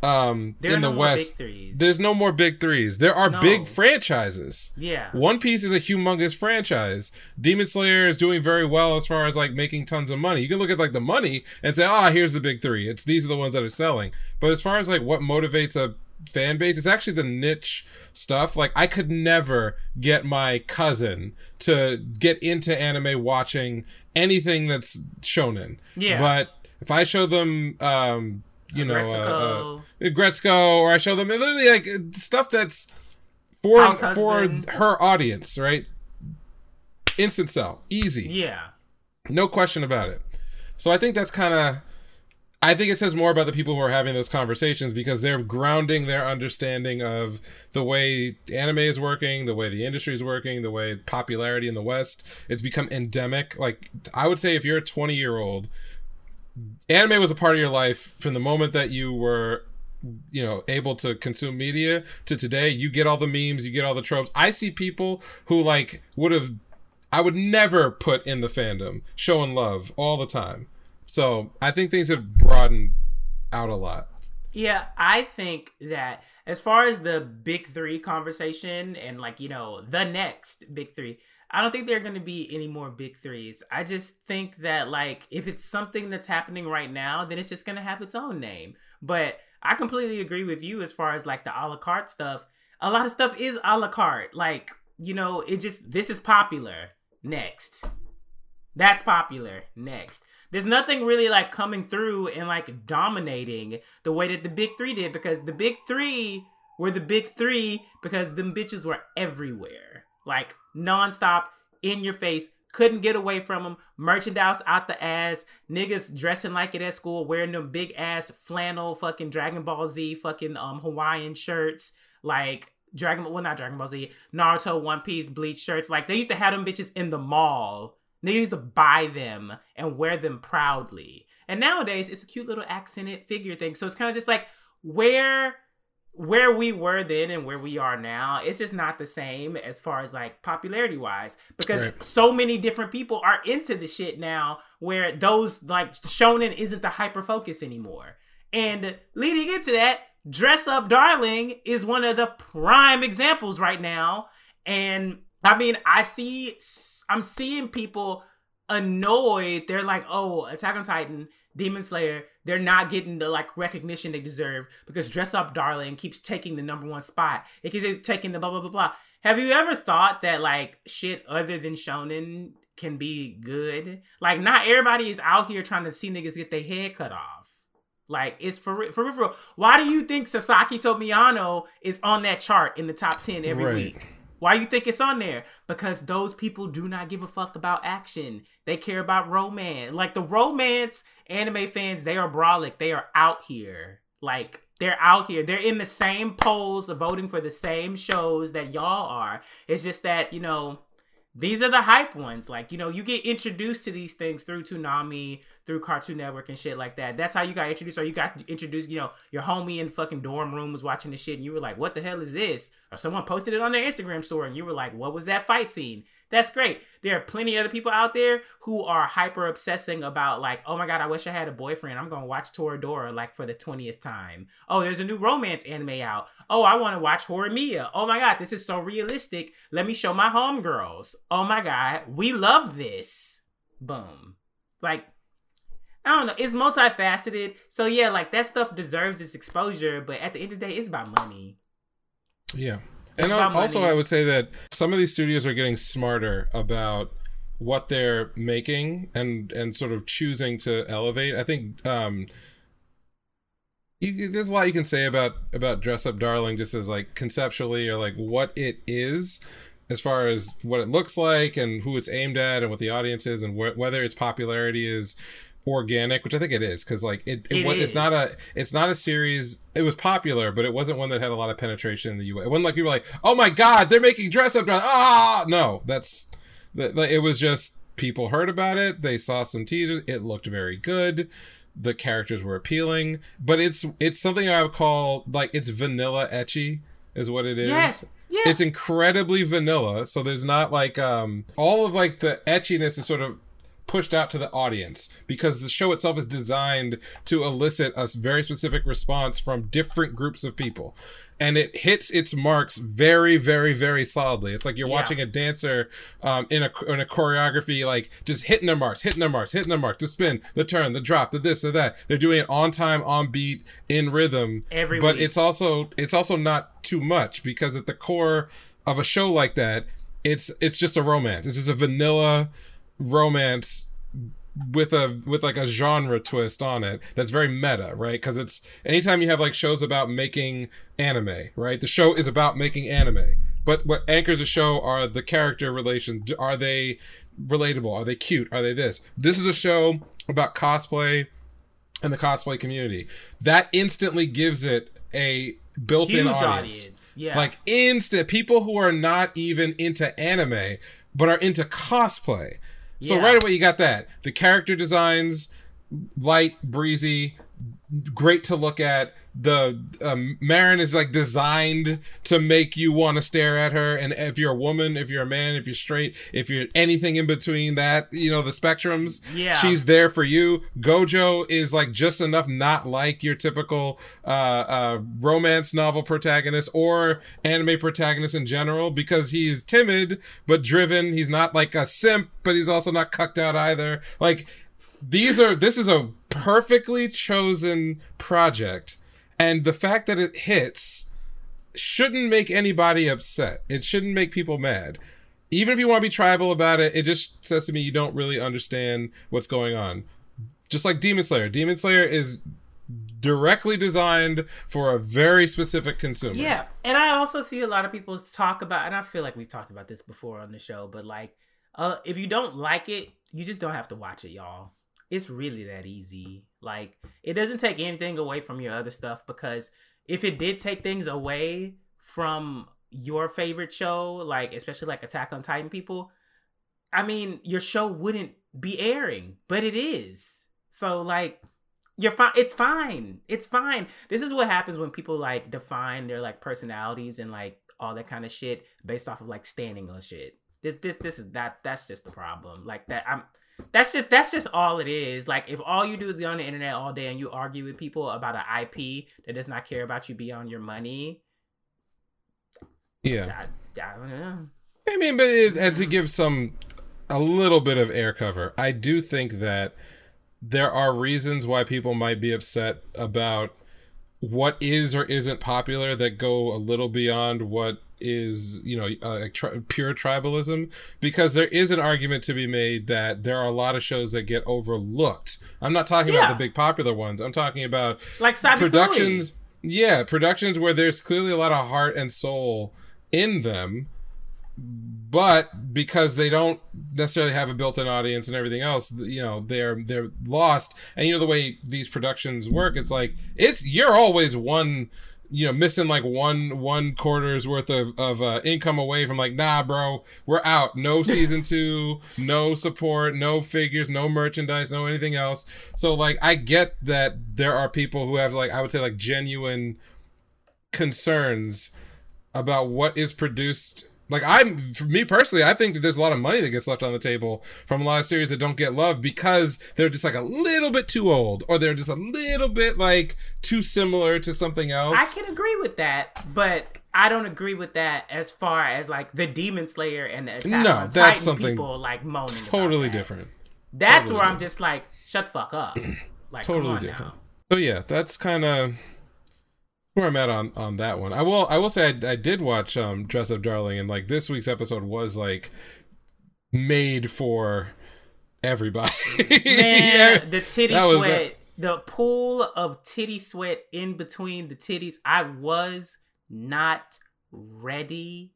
um There in the more west there's no more big threes there are No. big franchises yeah. one Piece is a humongous franchise. Demon Slayer is doing very well as far as like making tons of money. You can look at like the money and say, "Ah, here's the big 3. It's these are the ones that are selling." But as far as like what motivates a fan base, it's actually the niche stuff. Like I could never get my cousin to get into anime watching anything that's shonen. Yeah. But if I show them um you know, uh, uh, Gretzko, or I show them literally like stuff that's for House for husband. her audience, right? Instant sell, easy, Yeah. no question about it. So I think that's kind of I think it says more about the people who are having those conversations because they're grounding their understanding of the way anime is working, the way the industry is working, the way popularity in the West. It's become endemic. Like I would say, if you're a 20 year old, anime was a part of your life from the moment that you were you know able to consume media to today you get all the memes you get all the tropes i see people who like would have i would never put in the fandom showing love all the time so i think things have broadened out a lot Yeah, I think that as far as the big three conversation and like, you know, the next big three, I don't think there are going to be any more big threes. I just think that, like, if it's something that's happening right now, then it's just going to have its own name. But I completely agree with you as far as like the a la carte stuff. A lot of stuff is a la carte. Like, you know, it just, this is popular. Next. That's popular. Next. There's nothing really like coming through and like dominating the way that the big three did because the big three were the big three because them bitches were everywhere. Like nonstop, in your face, couldn't get away from them. Merchandise out the ass. Niggas dressing like it at school, wearing them big ass flannel fucking Dragon Ball Z fucking um Hawaiian shirts. Like Dragon well not Dragon Ball Z, Naruto, One Piece, Bleach shirts. Like they used to have them bitches in the mall. Niggas used to buy them and wear them proudly. And nowadays it's a cute little accented figure thing. So it's kind of just like where where we were then and where we are now, it's just not the same as far as like popularity wise because Right. so many different people are into the shit now where those like shonen isn't the hyper focus anymore. And leading into that, Dress Up Darling is one of the prime examples right now. And I mean, I see, I'm seeing people annoyed. They're like, oh, Attack on Titan, Demon Slayer, they're not getting the like recognition they deserve because Dress Up Darling keeps taking the number one spot. It keeps taking the blah blah blah blah. Have you ever thought that like shit other than shonen can be good? Like, not everybody is out here trying to see niggas get their head cut off. Like, it's for real, for real, for real. Why do you think Sasaki to Miyano is on that chart in the top 10 every Right. week? Why you think it's on there? Because those people do not give a fuck about action. They care about romance. Like the romance anime fans, they are brolic. They are out here. Like they're out here. They're in the same polls voting for the same shows that y'all are. It's just that, you know, these are the hype ones. Like, you know, you get introduced to these things through Toonami, through Cartoon Network and shit like that. That's how you got introduced. Or you got introduced, you know, your homie in fucking dorm room was watching the shit and you were like, what the hell is this? Or someone posted it on their Instagram story and you were like, what was that fight scene? That's great. There are plenty of other people out there who are hyper obsessing about like, oh my god, I wish I had a boyfriend. I'm gonna watch Toradora like for the 20th time. Oh, there's a new romance anime out. Oh, I want to watch Horimiya. Oh my god, this is so realistic. Let me show my homegirls. Oh my god, we love this. Boom. Like, I don't know. It's multifaceted. So yeah, like that stuff deserves its exposure, but at the end of the day, it's about money. Yeah. And also, money. I would say that some of these studios are getting smarter about what they're making and and sort of choosing to elevate. I think um, you, there's a lot you can say about about Dress Up Darling, just as like conceptually or like what it is, as far as what it looks like and who it's aimed at and what the audience is and wh- whether its popularity is organic which i think it is because like it, it, It wa- it's not a it's not a series it was popular but it wasn't one that had a lot of penetration in the us it wasn't like people were like oh my god they're making dress up Darling." ah no that's that like, it was just people heard about it they saw some teasers it looked very good the characters were appealing but it's it's something i would call like it's vanilla ecchi is what it is Yes. Yeah. it's incredibly vanilla so there's not like um all of like the etchiness is sort of pushed out to the audience because the show itself is designed to elicit a very specific response from different groups of people. And it hits its marks very very very solidly. It's like you're Yeah. watching a dancer um, in a in a choreography like just hitting their marks hitting their marks hitting their marks. The spin the turn the drop the this or that. They're doing it on time on beat in rhythm. Every but week. it's also it's also not too much because at the core of a show like that it's it's just a romance. It's just a vanilla romance with a with like a genre twist on it that's very meta right because it's anytime you have like shows about making anime right the show is about making anime but what anchors a show are the character relations are they relatable are they cute are they this this is a show about cosplay and the cosplay community. That instantly gives it a built-in Huge audience. audience. Yeah. Like instant people who are not even into anime but are into cosplay. So Yeah. right away you got that. The character designs light, breezy, great to look at. The um, Marin is like designed to make you want to stare at her. And if you're a woman, if you're a man, if you're straight, if you're anything in between that, you know, the spectrums, Yeah. she's there for you. Gojo is like just enough not like your typical uh, uh, romance novel protagonist or anime protagonist in general because he's timid but driven. He's not like a simp, but he's also not cucked out either. Like these are this is a perfectly chosen project and the fact that it hits shouldn't make anybody upset. It shouldn't make people mad. Even if you want to be tribal about it it just says to me you don't really understand what's going on. Just like demon slayer. Demon slayer is directly designed for a very specific consumer. Yeah, and I also see a lot of people talk about, and I feel like we've talked about this before on the show, but like, uh, if you don't like it, you just don't have to watch it, y'all. It's really that easy. Like, it doesn't take anything away from your other stuff because if it did take things away from your favorite show, like especially like Attack on Titan people, I mean, your show wouldn't be airing, but it is. So like you're fine it's fine. It's fine. This is what happens when people like define their like personalities and like all that kind of shit based off of like standing on shit. This this this is that that's just the problem. Like that I'm that's just that's just all it is. Like if all you do is go on the internet all day and you argue with people about an IP that does not care about you beyond your money, yeah I, I don't know. I mean, but it, and to mm-hmm. give some a little bit of air cover, I do think that there are reasons why people might be upset about what is or isn't popular that go a little beyond what is you know uh, tri- pure tribalism because there is an argument to be made that there are a lot of shows that get overlooked. I'm not talking Yeah. about the big popular ones. I'm talking about Like Cyber productions yeah productions where there's clearly a lot of heart and soul in them but because they don't necessarily have a built-in audience and everything else you know they're they're lost. And you know the way these productions work? It's like it's you're always one you know missing like one one quarter's worth of of uh, income away from like nah bro we're out. No season two no support no figures no merchandise no anything else. So like i get that there are people who have like i would say like genuine concerns about what is produced like i'm for me personally i think that there's a lot of money that gets left on the table from a lot of series that don't get love because they're just like a little bit too old or they're just a little bit like too similar to something else I can agree with that, but I don't agree with that as far as like the Demon Slayer and the Attack No, that's Titan something people like moaning. totally that. different That's Totally where I'm just like, shut the fuck up. Like, Totally come on different. now. so yeah that's kind of where i'm at on on that one i will i will say i, I did watch um dress up darling and like this week's episode was like made for everybody Man, Yeah. the titty sweat, the pool of titty sweat in between the titties. I was not ready.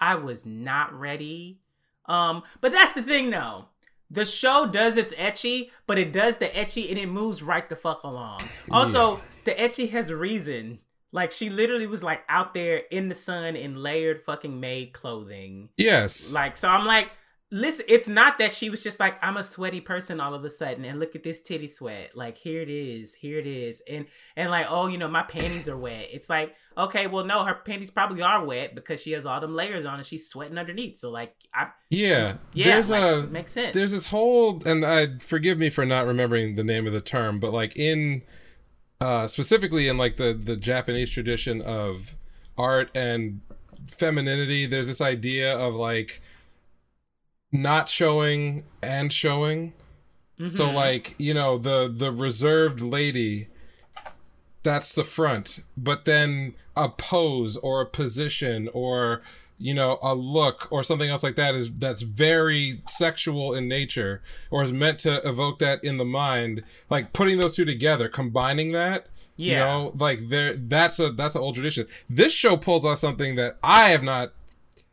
I was not ready. Um, but that's the thing though. The show does its ecchi, but it does the ecchi and it moves right the fuck along. Also, the ecchi has a reason. Like she literally was like out there in the sun in layered fucking maid clothing. yes Like, so I'm like, listen, it's not that she was just like, I'm a sweaty person all of a sudden, and look at this titty sweat. Like, here it is, here it is, and and like, oh, you know, my panties are wet. It's like, okay, well, no, her panties probably are wet because she has all them layers on and she's sweating underneath. So like, I yeah yeah, there's like, a makes sense. there's this whole and i forgive me for not remembering the name of the term but like in uh specifically in like the the japanese tradition of art and femininity there's this idea of like not showing and showing so Mhm. like you know the the reserved lady that's the front but then a pose or a position or you know a look or something else like that is that's very sexual in nature or is meant to evoke that in the mind like putting those two together combining that yeah. you know like there that's a that's an old tradition this show pulls off something that i have not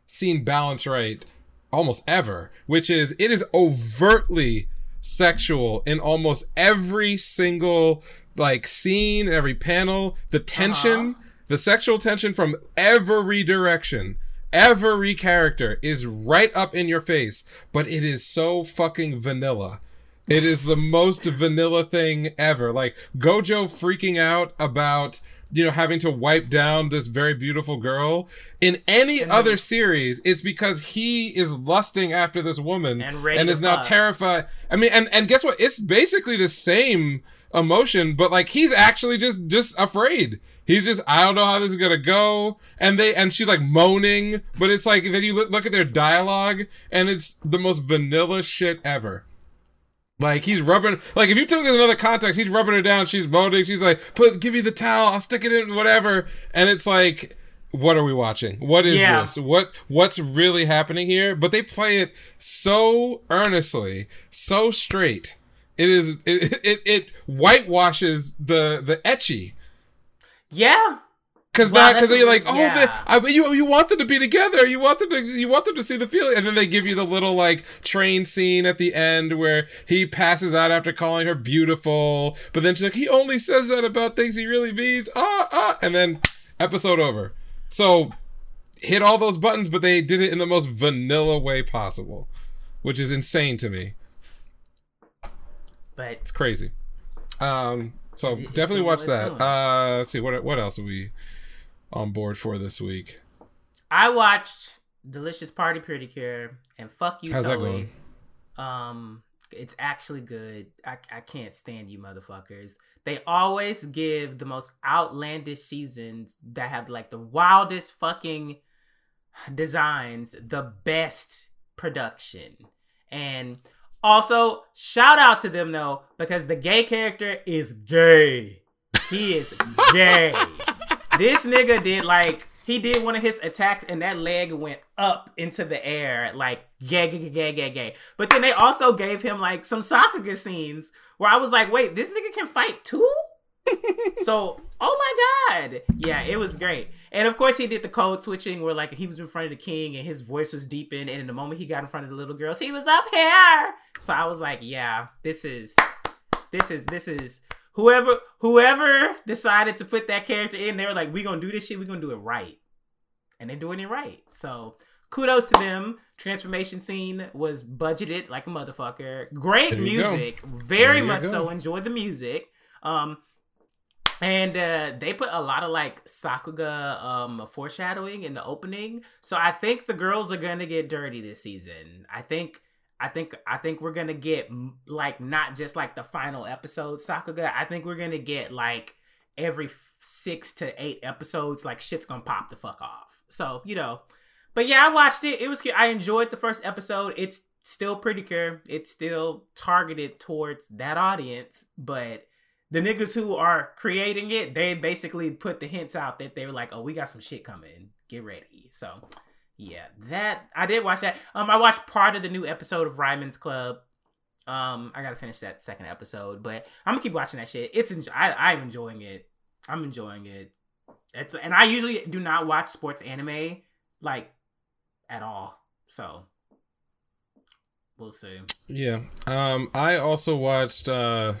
seen balance right almost ever which is it is overtly sexual in almost every single like scene, every panel. The tension, Uh-huh. the sexual tension from every direction, every character is right up in your face, but it is so fucking vanilla. It is the most vanilla thing ever. Like Gojo freaking out about you know having to wipe down this very beautiful girl. In any mm-hmm. other series, it's because he is lusting after this woman And ready is now terrified. I mean, and and guess what? It's basically the same emotion, but like he's actually just just afraid. He's just I don't know how this is gonna go, and they and she's like moaning, but it's like then you look, look at their dialogue, and it's the most vanilla shit ever. Like he's rubbing, like if you took this in another context, he's rubbing her down. She's moaning. She's like, "Put, give me the towel. I'll stick it in, whatever." And it's like, what are we watching? What is Yeah. this? What what's really happening here? But they play it so earnestly, so straight. It is it it, it whitewashes the the ecchi. Yeah. Cause Wow, now, that's cause you're like, oh, yeah. the, I, you you want them to be together. You want them to you want them to see the feeling, and then they give you the little like train scene at the end where he passes out after calling her beautiful, but then she's like, he only says that about things he really means. Ah ah, and then episode over. So hit all those buttons, but they did it in the most vanilla way possible, which is insane to me. But It's crazy. Um, so It- definitely watch that. Uh, let's see what what else are we on board for this week? I watched Delicious Party Pretty Cure and Fuck You How's that going? Um, it's actually good. I, I can't stand you motherfuckers. They always give the most outlandish seasons that have like the wildest fucking designs, the best production. And also, shout out to them though, because the gay character is gay. He is gay. this nigga did like he did one of his attacks and that leg went up into the air like gay gay gay gay gay. But then they also gave him like some Sakuga scenes where I was like, wait, this nigga can fight too? so oh my god. Yeah it was great. And of course he did the code switching where like he was in front of the king and his voice was deepened. And in the moment he got in front of the little girls he was up here. So i was like yeah this is this is this is whoever whoever decided to put that character in they were like we're gonna do this shit. We're gonna do it right. And they're doing it right. So kudos to them. Transformation scene was budgeted like a motherfucker. Great go. music. Very much go. so enjoyed the music. Um and uh, they put a lot of like Sakuga um, foreshadowing in the opening, so I think the girls are gonna get dirty this season. I think, I think, I think we're gonna get like not just like the final episode Sakuga. I think we're gonna get like every six to eight episodes. Like shit's gonna pop the fuck off. So you know, but yeah, I watched it. It was. I enjoyed the first episode. It's still pretty clear. It's still targeted towards that audience, but the niggas who are creating it, they basically put the hints out that they were like, "Oh, we got some shit coming. Get ready." So, yeah, that I did watch that. Um, I watched part of the new episode of Ryman's Club. Um, I gotta finish that second episode, but I'm gonna keep watching that shit. It's I, I'm enjoying it. I'm enjoying it. It's and I usually do not watch sports anime like at all. So we'll see. Yeah. Um, I also watched uh,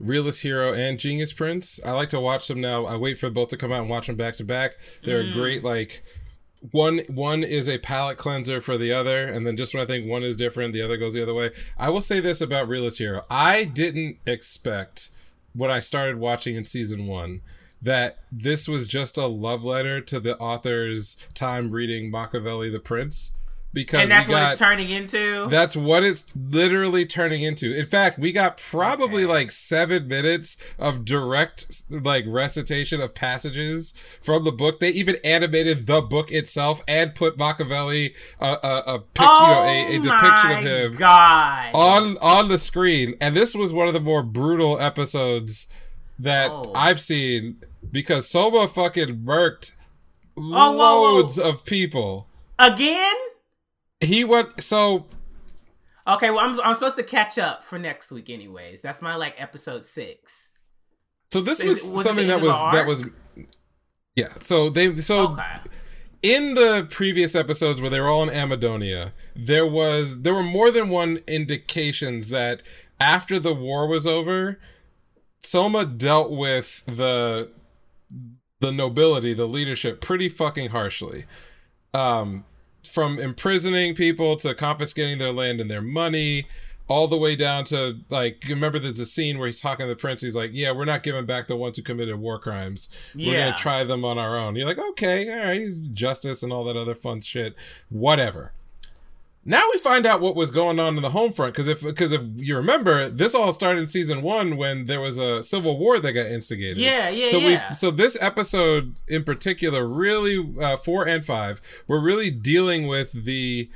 Realist Hero and Genius Prince. I like to watch them now. I wait for both to come out and watch them back to back. They're a Mm. great like one one is a palate cleanser for the other, and then just when I think one is different, the other goes the other way. I will say this about Realist Hero. I didn't expect when I started watching in season one that this was just a love letter to the author's time reading Machiavelli the Prince. Because And that's we what it's turning into. that's what it's literally turning into. In fact, we got probably Okay. like seven minutes of direct like recitation of passages from the book. They even animated the book itself and put Machiavelli uh, a a, pic- you know, a, a depiction of him God. on on the screen. And this was one of the more brutal episodes that Oh. I've seen because Soma fucking murked whoa, whoa. loads of people. Again? He went so Okay, well, I'm, I'm supposed to catch up for next week, anyways. That's my like episode six. So this Is was, was something that was that was yeah. So they so Okay. in the previous episodes where they were all in Amidonia, there was there were more than one indications that after the war was over, Soma dealt with the the nobility, the leadership, pretty fucking harshly. Um, from imprisoning people to confiscating their land and their money, all the way down to like remember there's a scene where he's talking to the prince he's like yeah we're not giving back the ones who committed war crimes. We're gonna try them on our own. You're like okay all right justice and all that other fun shit. Whatever now we find out what was going on in the home front because if because if you remember this all started in season one when there was a civil war that got instigated Yeah, yeah, so yeah. we so this episode in particular really uh, four and five we're really dealing with the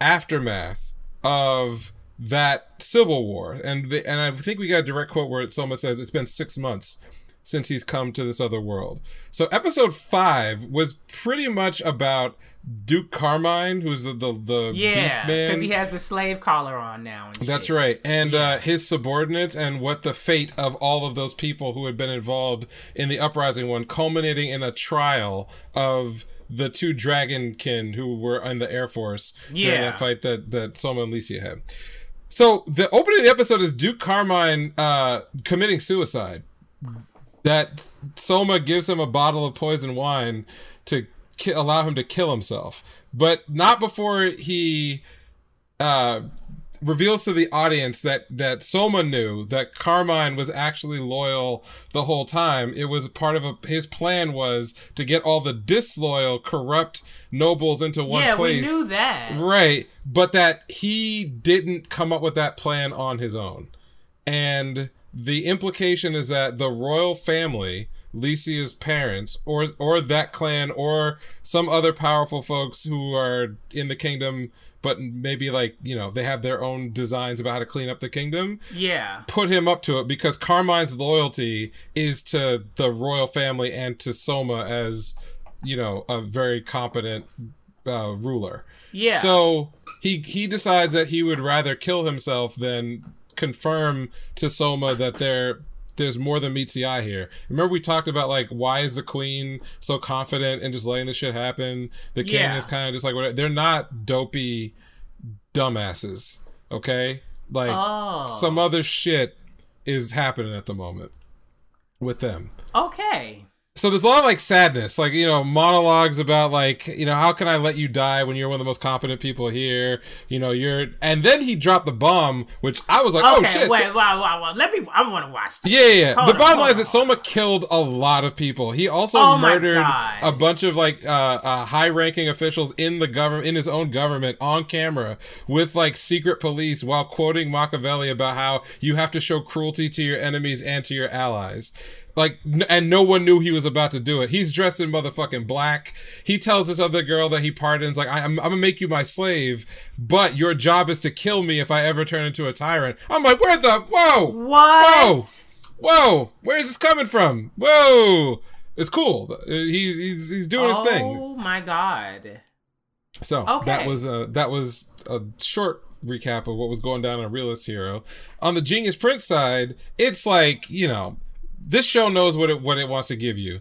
aftermath of that civil war and the, and I think we got a direct quote where Soma says it's been six months since he's come to this other world. So episode five was pretty much about Duke Carmine, who's the the, the Yeah, beast man. because he has the slave collar on now. And That's shit. right. And uh, his subordinates and what the fate of all of those people who had been involved in the uprising one, culminating in a trial of the two dragonkin who were in the Air Force during Yeah. that fight that, that Soma and Liscia had. So the opening of the episode is Duke Carmine uh, committing suicide. That Soma gives him a bottle of poison wine to ki- allow him to kill himself, but not before he uh, reveals to the audience that that Soma knew that Carmine was actually loyal the whole time. It was part of a his plan was to get all the disloyal, corrupt nobles into one yeah, place. we knew that. Right, but that he didn't come up with that plan on his own. And the implication is that the royal family, Liscia's parents, or or that clan, or some other powerful folks who are in the kingdom, but maybe like you know they have their own designs about how to clean up the kingdom, Yeah. put him up to it because Carmine's loyalty is to the royal family and to Soma as you know a very competent uh, ruler. Yeah. So he he decides that he would rather kill himself than confirm to Soma that there there's more than meets the eye here. Remember we talked about like why is the queen so confident and just letting this shit happen? The king Yeah. is kind of just like whatever. They're not dopey dumbasses, okay? Like Oh. some other shit is happening at the moment with them Okay. So there's a lot of like sadness, like you know, monologues about like you know how can I let you die when you're one of the most competent people here? You know, you're, and then he dropped the bomb, which I was like, Okay. oh shit. wait. Wow. Wow. Wow. Let me. I want to watch. This. Yeah, yeah. Hold the on, bottom line is that Soma killed a lot of people. He also Oh murdered a bunch of like uh, uh, high-ranking officials in the government, in his own government, on camera with like secret police, while quoting Machiavelli about how you have to show cruelty to your enemies and to your allies. Like, n- and no one knew he was about to do it. He's dressed in motherfucking black. He tells this other girl that he pardons, like, I, I'm, I'm gonna make you my slave, but your job is to kill me if I ever turn into a tyrant. I'm like, where the, whoa, What? Whoa! Whoa! Where's this coming from? Whoa! It's cool. Uh, He, he's he's doing his thing. Oh my god. So Okay. that was a that was a short recap of what was going down on Realist Hero. On the Genius Prince side, it's like you know, this show knows what it what it wants to give you.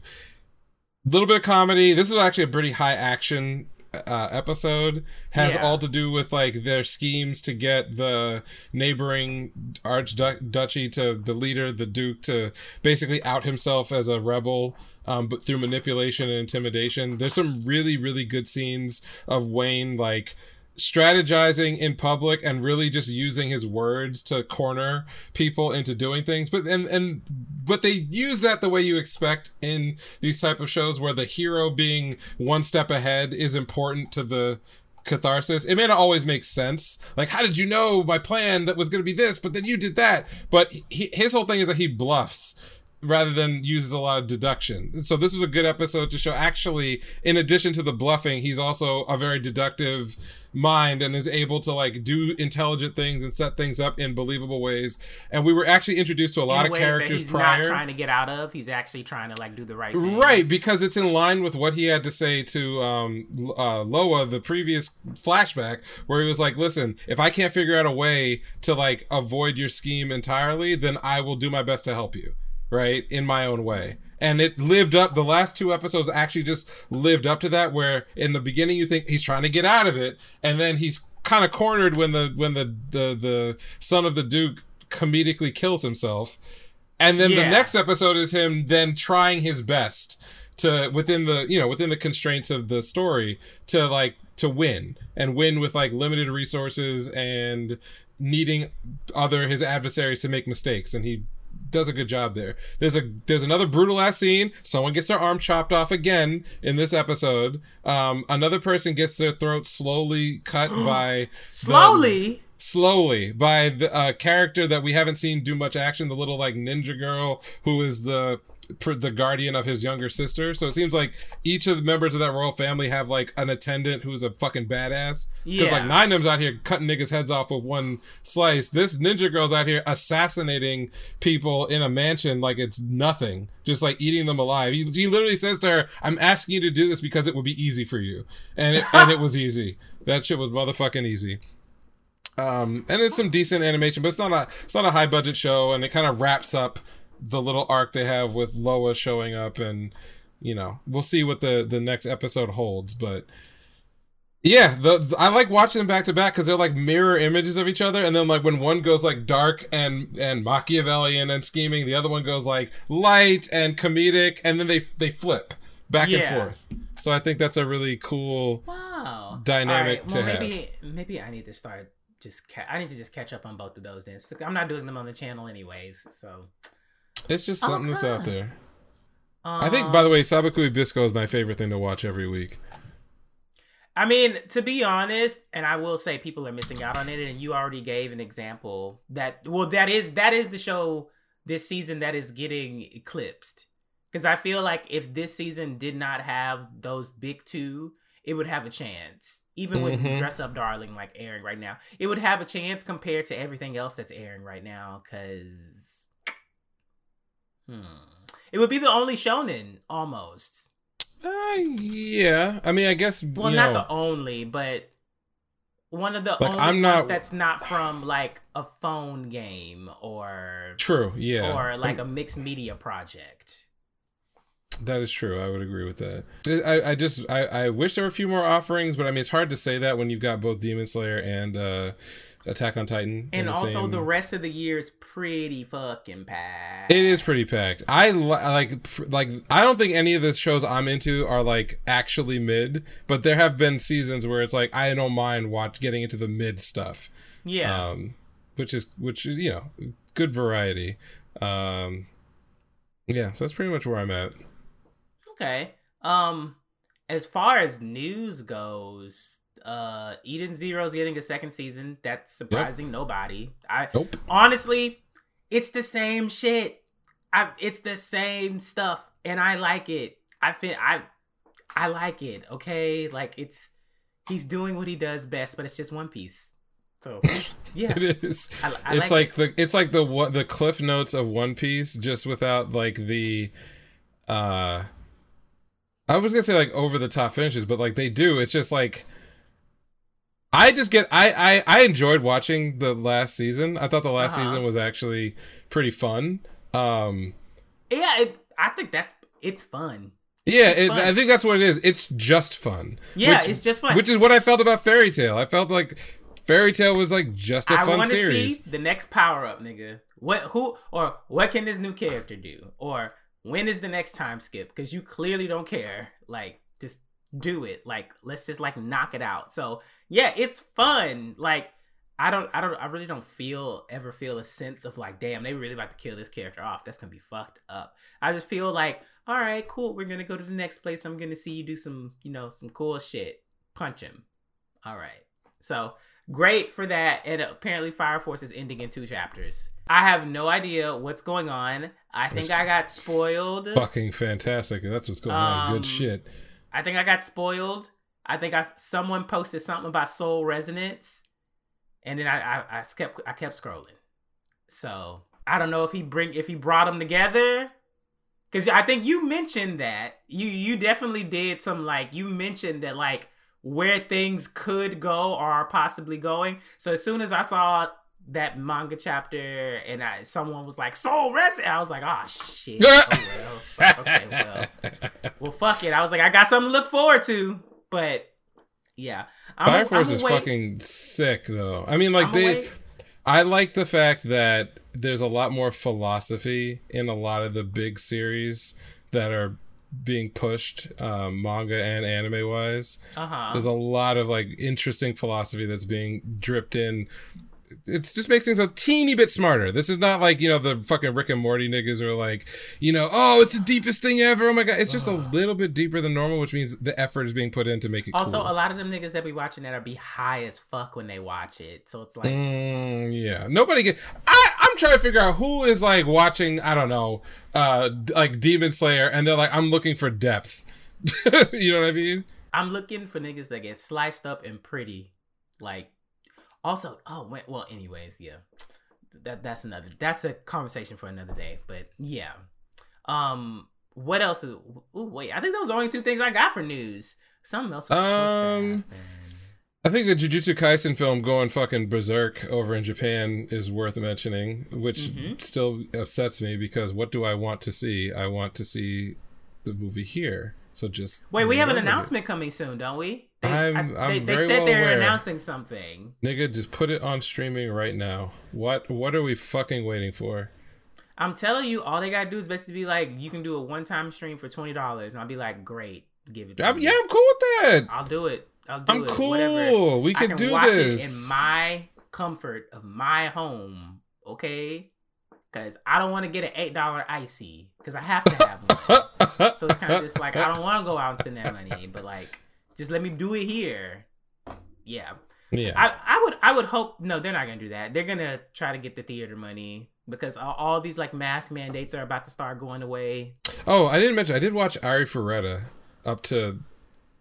A little bit of comedy. This is actually a pretty high action uh, episode. Has Yeah. all to do with like their schemes to get the neighboring archduchy to the leader, the duke, to basically out himself as a rebel. Um, but through manipulation and intimidation, there's some really, really good scenes of Wayne like strategizing in public and really just using his words to corner people into doing things. But and and but they use that the way you expect in these type of shows where the hero being one step ahead is important to the catharsis. It may not always make sense. Like how did you know my plan that was going to be this but then you did that? But he, his whole thing is that he bluffs rather than uses a lot of deduction. So this was a good episode to show actually in addition to the bluffing, he's also a very deductive mind and is able to like do intelligent things and set things up in believable ways. And we were actually introduced to a lot In of characters he's prior. not trying to get out of. He's actually trying to like do the right thing. Right, because it's in line with what he had to say to um, uh, Loa, the previous flashback, where he was like, "Listen, if I can't figure out a way to like avoid your scheme entirely, then I will do my best to help you, right, in my own way." And it lived up. The last two episodes actually just lived up to that. Where in the beginning you think he's trying to get out of it, and then he's kind of cornered when the when the the the son of the Duke comedically kills himself. And then the next episode is him then trying his best to within the you know within the constraints of the story to like to win and win with like limited resources and needing other his adversaries to make mistakes and he does a good job there. There's a there's another brutal ass scene. Someone gets their arm chopped off again in this episode. Um, another person gets their throat slowly cut by the- Slowly. slowly by the uh, character that we haven't seen do much action. The little like ninja girl who is the the guardian of his younger sister. So it seems like each of the members of that royal family have like an attendant who's a fucking badass. Because like Yeah. Ninym's out here cutting niggas' heads off with one slice. This ninja girl's out here assassinating people in a mansion like it's nothing, just like eating them alive. He, he literally says to her, "I'm asking you to do this because it would be easy for you," and it, and it was easy. That shit was motherfucking easy. Um, and it's some decent animation, but it's not a it's not a high budget show, and it kind of wraps up the little arc they have with Loa showing up, and you know we'll see what the the next episode holds, but. Yeah, the, the- I like watching them back to back because they're like mirror images of each other, and then like when one goes like dark and and Machiavellian and scheming, the other one goes like light and comedic, and then they they flip back Yeah. and forth. So I think that's a really cool. Wow. Dynamic to well, have. maybe maybe I need to start just ca- I need to just catch up on both of those then. I'm not doing them on the channel anyways, so It's just something that's out there. um, I think, by the way, Sabikui Bisco is my favorite thing to watch every week. I mean, to be honest, and I will say people are missing out on it, and you already gave an example that well, that is that is the show this season that is getting eclipsed. Because I feel like if this season did not have those big two, it would have a chance. Even with Mhm. Dress Up Darling like airing right now, it would have a chance compared to everything else that's airing right now. Because, hmm, it would be the only shonen almost. Uh, yeah. I mean, I guess. Well, not know, the only, but one of the Like, only I'm ones not- that's not from like a phone game or True. Yeah. or like a mixed media project. That is true. I would agree with that. I, I just I, I wish there were a few more offerings, but I mean it's hard to say that when you've got both Demon Slayer and uh, Attack on Titan. And the also, same- the rest of the year is pretty fucking packed. It is pretty packed. I li- like like I don't think any of the shows I'm into are like actually mid, but there have been seasons where it's like I don't mind watch getting into the mid stuff. Yeah. Um which is which is, you know, good variety. Um yeah, so that's pretty much where I'm at. Okay. Um, as far as news goes, uh, Eden Zero's getting a second season. That's surprising nobody. I Nope. honestly, it's the same shit. I it's the same stuff, and I like it. I feel I I like it. Okay, like it's he's doing what he does best, but it's just One Piece. So yeah, It is. I, I it's like, like the it's like the what the cliff notes of One Piece, just without like the uh I was gonna say like over the top finishes, but like they do. It's just like I just get I I I enjoyed watching the last season. I thought the last Uh-huh. season was actually pretty fun. Um yeah. It, I think that's it's fun. yeah, It's it, fun. I think that's what it is. It's just fun. Yeah, Which- it's just fun. Which is what I felt about Fairy Tail. I felt like Fairy Tail was like just a I fun series. see the next power up, nigga. What who or what can this new character do? Or when is the next time skip? Because you clearly don't care. Like, just do it. Like, let's just like knock it out. So yeah, it's fun. Like, I don't, I don't, I really don't feel ever feel a sense of like, damn, they really about to kill this character off. That's gonna be fucked up. I just feel like, all right, cool. We're gonna go to the next place. I'm gonna see you do some, you know, some cool shit. Punch him. All right. So great for that. And apparently, Fire Force is ending in two chapters. I have no idea what's going on. I think That's I got spoiled. Fucking fantastic. That's what's going on. Um, Good shit. I think I got spoiled. I think I someone posted something about Soul Resonance, and then I I, I kept I kept scrolling. So I don't know if he bring if he brought them together, because I think you mentioned that you you definitely did some like you mentioned that like where things could go or are possibly going. So as soon as I saw that manga chapter and I someone was like Soul Resonance, I was like, oh shit. Oh, well. Fuck, okay, well well, fuck it. I was like, I got something to look forward to. But yeah, I'm Fire a- Force I'm is away- fucking sick though. I mean, like I'm they, away- I like the fact that there's a lot more philosophy in a lot of the big series that are being pushed um, manga and anime wise Uh-huh. there's a lot of like interesting philosophy that's being dripped in it just makes things a teeny bit smarter. This is not like, you know, the fucking Rick and Morty niggas are like, you know, oh, it's the deepest thing ever. Oh my god. It's just a little bit deeper than normal, which means the effort is being put in to make it Also, cool. a lot of them niggas that be watching that are be high as fuck when they watch it. So it's like, Mm, yeah, nobody get. I I'm trying to figure out who is like watching. I don't know, uh, like Demon Slayer, and they're like, I'm looking for depth. you know what I mean? I'm looking for niggas that get sliced up and pretty. Like, also, oh, wait, well, anyways, yeah. That that's another. That's a conversation for another day. But yeah. Um, what else? Is, ooh, wait, I think those are the only two things I got for news. Something else was Um. I think the Jujutsu Kaisen film going fucking berserk over in Japan is worth mentioning, which Mhm. still upsets me because what do I want to see? I want to see the movie here. So just Wait, we have an remember it. announcement coming soon, don't we? They, I'm- I- I'm they, said well they're aware. announcing something. Nigga, just put it on streaming right now. What what are we fucking waiting for? I'm telling you, all they gotta do is basically be like, you can do a one-time stream for twenty dollars, and I'll be like, great, give it. To I'm, me. yeah, I'm cool with that. I'll do it. I'll do I'm it. cool. Whatever. We can, can do this. in my comfort of my home, okay? Because I don't want to get an eight dollar icy because I have to have one. so it's kind of just like I don't want to go out and spend that money, but like just let me do it here. Yeah, yeah. I, I would I would hope no, they're not gonna do that. They're gonna try to get the theater money because all, all these like mask mandates are about to start going away. oh, I didn't mention. I did watch Arifureta up to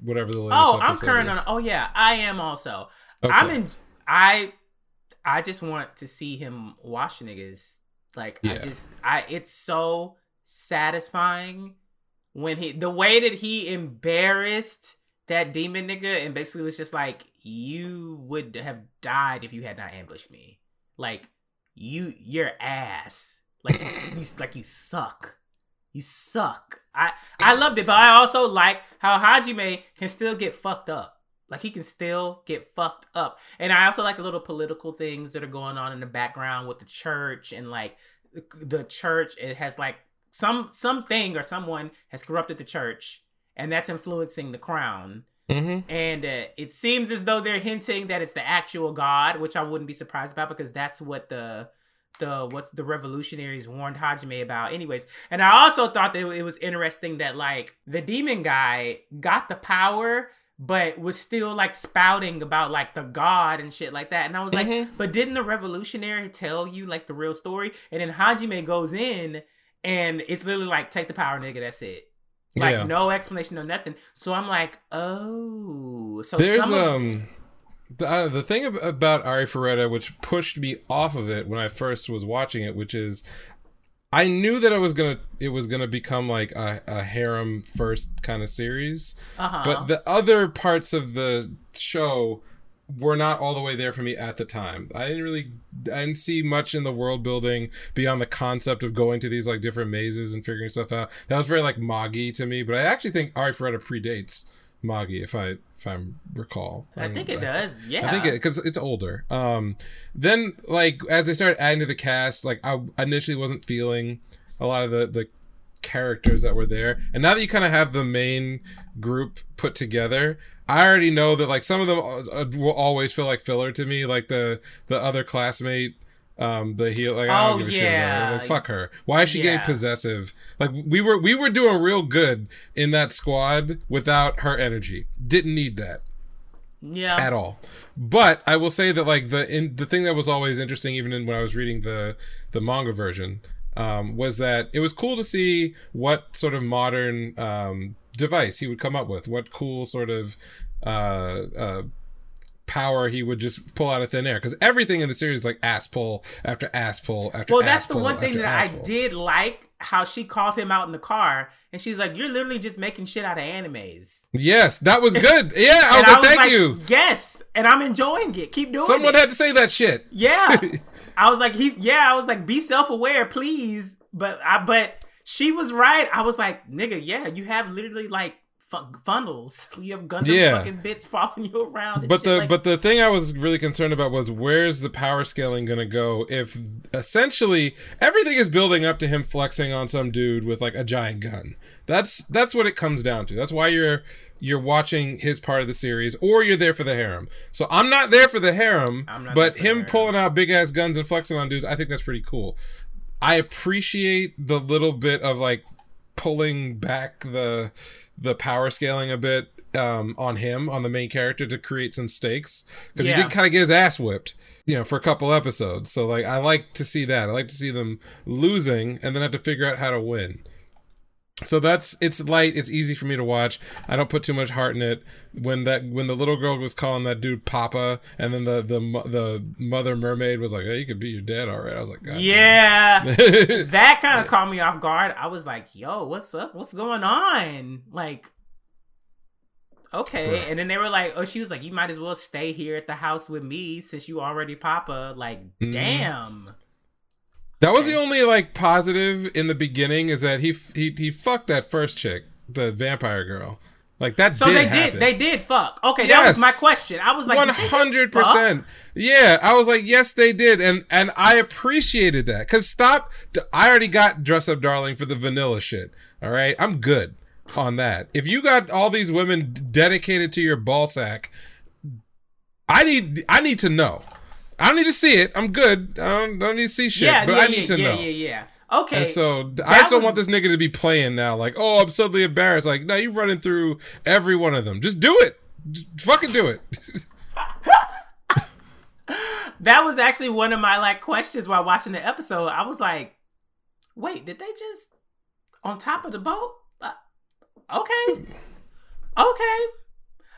whatever the latest. Oh, I'm current is. on. Oh yeah, I am also. Okay. I'm in. I I just want to see him wash niggas. Like I just I. It's so satisfying when he the way that he embarrassed that demon nigga and basically was just like you would have died if you had not ambushed me. Like you your ass. Like you, you like you suck. You suck. I I loved it, but I also like how Hajime can still get fucked up. Like he can still get fucked up. And I also like the little political things that are going on in the background with the church and like the- the church it has like some something or someone has corrupted the church and that's influencing the crown. Mhm. And uh, it seems as though they're hinting that it's the actual god, which I wouldn't be surprised about because that's what the the what's the revolutionaries warned Hajime about anyways. And I also thought that it was interesting that like the demon guy got the power but was still like spouting about like the god and shit like that. And I was like, Mhm. but didn't the revolutionary tell you like the real story? And then Hajime goes in and it's literally like take the power nigga, that's it. Like Yeah. no explanation, no nothing. So I'm like, oh, so There's of- um the, uh, the thing ab- about Arifureta which pushed me off of it when I first was watching it, which is I knew that I was gonna it was gonna become like a, a harem first kind of series, uh-huh. but the other parts of the show were not all the way there for me at the time. I didn't really I didn't see much in the world building beyond the concept of going to these like different mazes and figuring stuff out. That was very like Magi to me, but I actually think Arifureta predates Magi if I if I recall. I think it does. Yeah. I think it because it's older. Um, then like as they started adding to the cast, like I initially wasn't feeling a lot of the the characters that were there, and now that you kind of have the main group put together, I already know that like some of them uh, will always feel like filler to me, like the the other classmate. Um, the heel, like I Oh, don't give a shit about her. yeah. Like, fuck her. Why is she getting possessive? Like we were, we were doing real good in that squad without her energy. Didn't need that yeah. at all. But I will say that like the in, the thing that was always interesting, even in, when I was reading the the manga version, um, was that it was cool to see what sort of modern um, device he would come up with, what cool sort of uh, uh, power he would just pull out of thin air. Because everything in the series is like ass pull after ass pull after. Well, that's the one thing that I did like how she called him out in the car and she's like, You're literally just making shit out of animes. Yes, that was good. Yeah, I was like, thank you. Yes. And I'm enjoying it. Keep doing it. Someone it. had to say that shit. Yeah. I was like, he's yeah, I was like, be self-aware, please. But I but she was right. I was like, nigga, yeah, you have literally like fu- funnels. You have Gundam Yeah. fucking bits following you around. But the like- but the thing I was really concerned about was where's the power scaling gonna go if essentially everything is building up to him flexing on some dude with like a giant gun. That's that's what it comes down to. That's why you're you're watching his part of the series or you're there for the harem. So I'm not there for the harem, but there for the him harem. pulling out big ass guns and flexing on dudes, I think that's pretty cool. I appreciate the little bit of like pulling back the the power scaling a bit um, on him on the main character to create some stakes. Because Yeah. he did kind of get his ass whipped you know for a couple episodes. So like i like to see that. I like to see them losing and then have to figure out how to win so that's it's light it's easy for me to watch i don't put too much heart in it when that when the little girl was calling that dude papa and then the the the mother mermaid was like hey you could be your dad all right i was like God yeah. that kind of caught me off guard. I was like, "Yo, what's up? What's going on?" Like, okay. Bruh. And then they were like, "Oh, she was like, you might as well stay here at the house with me since you already Papa." Like, Mhm. damn. That was the only like positive in the beginning is that he he he fucked that first chick, the vampire girl. Like that So did they happen. did. They did fuck. Okay, that was my question. I was like, One did they just hundred percent. Yeah, I was like, yes, they did, and and I appreciated that. Cause stop, I already got dress up, darling, for the vanilla shit. All right, I'm good on that. If you got all these women dedicated to your ball sack, I need I need to know. I don't need to see it. I'm good. I don't, don't need to see shit. Yeah, but yeah, I need yeah, to yeah, know. yeah, yeah. Okay. And so I that was- want this nigga to be playing now. Like, oh, I'm suddenly embarrassed. Like, no, you running through every one of them. Just do it. Just fucking do it. that was actually one of my like questions while watching the episode. I was like, wait, did they just on top of the boat? Uh, okay. Okay.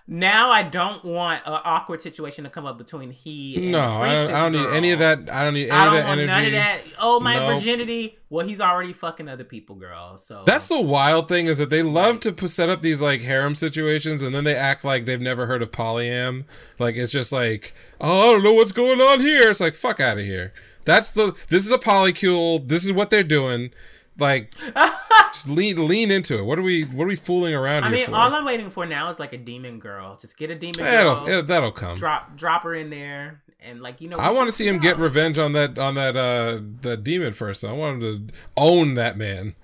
Now I don't want an awkward situation to come up between he and no, I don't, I don't need any of that. I don't need any I of don't that want energy. none of that. Oh, my virginity. Well, he's already fucking other people, girl. So That's the wild thing is that they love to set up these like harem situations and then they act like they've never heard of polyam. Like it's just like, oh, I don't know what's going on here. It's like fuck out of here. That's the. This is a polycule. This is what they're doing. Like, just lean lean into it. What are we What are we fooling around I mean, for? all I'm waiting for now is like a demon girl. Just get a demon that'll girl, eh, that'll come. drop drop her in there, and like you know. I want to see him get revenge on that on that uh that demon first. I want him to own that man.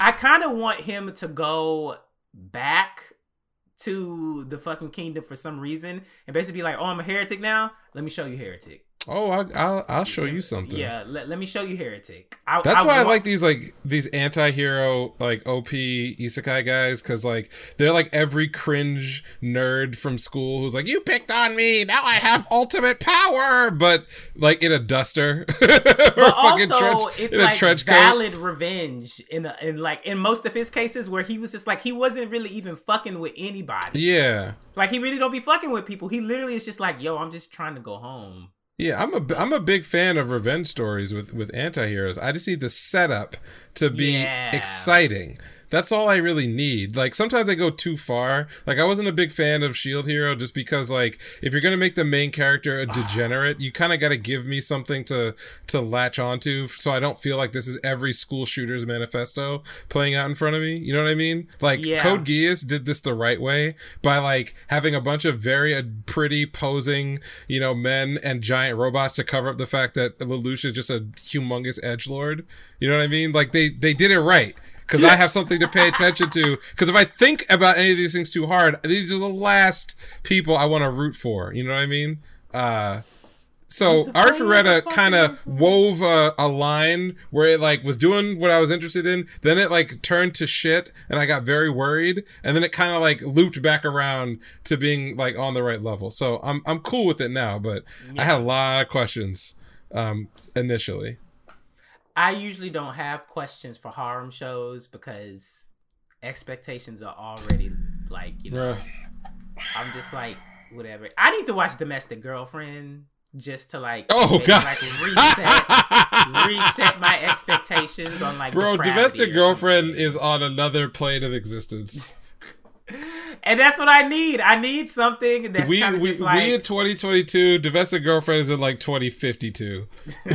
I kind of want him to go back to the fucking kingdom for some reason and basically be like, "Oh, I'm a heretic now. Let me show you heretic." Oh, I, I'll I'll show you something. Yeah, let, let me show you heretic. I, That's why I like these like these anti-hero like OP isekai guys cuz like they're like every cringe nerd from school who's like you picked on me now I have ultimate power but like in a duster or But a fucking also, trench it's in a like trench coat. valid revenge in a, in like in most of his cases where he was just like he wasn't really even fucking with anybody. Yeah. Like he really don't be fucking with people. He literally is just like, "Yo, I'm just trying to go home." Yeah, I'm a I'm a big fan of revenge stories with with anti-heroes. I just need the setup to be Yeah. exciting. That's all I really need. Like sometimes I go too far. Like I wasn't a big fan of Shield Hero just because like if you're going to make the main character a degenerate, you kind of got to give me something to to latch onto so I don't feel like this is every school shooter's manifesto playing out in front of me. You know what I mean? Like Yeah. Code Geass did this the right way by like having a bunch of very uh, pretty posing, you know, men and giant robots to cover up the fact that Lelouch is just a humongous edge lord. You know what I mean? Like they they did it right. Because I have something to pay attention to. Because if I think about any of these things too hard, these are the last people I want to root for. You know what I mean? Uh, so It's a Arifureta kind of wove a, a line where it like was doing what I was interested in. Then it like turned to shit, and I got very worried. And then it kind of like looped back around to being like on the right level. So I'm I'm cool with it now. But I had a lot of questions um, initially. I usually don't have questions for harem shows because expectations are already like, you know. I'm just like whatever. I need to watch Domestic Girlfriend just to like Oh maybe, god, like reset reset my expectations on like bro! Domestic girlfriend something. is on another plane of existence. and that's what I need. I need something that's we kind of we, just like we in 2022 domestic girlfriend is in like 2052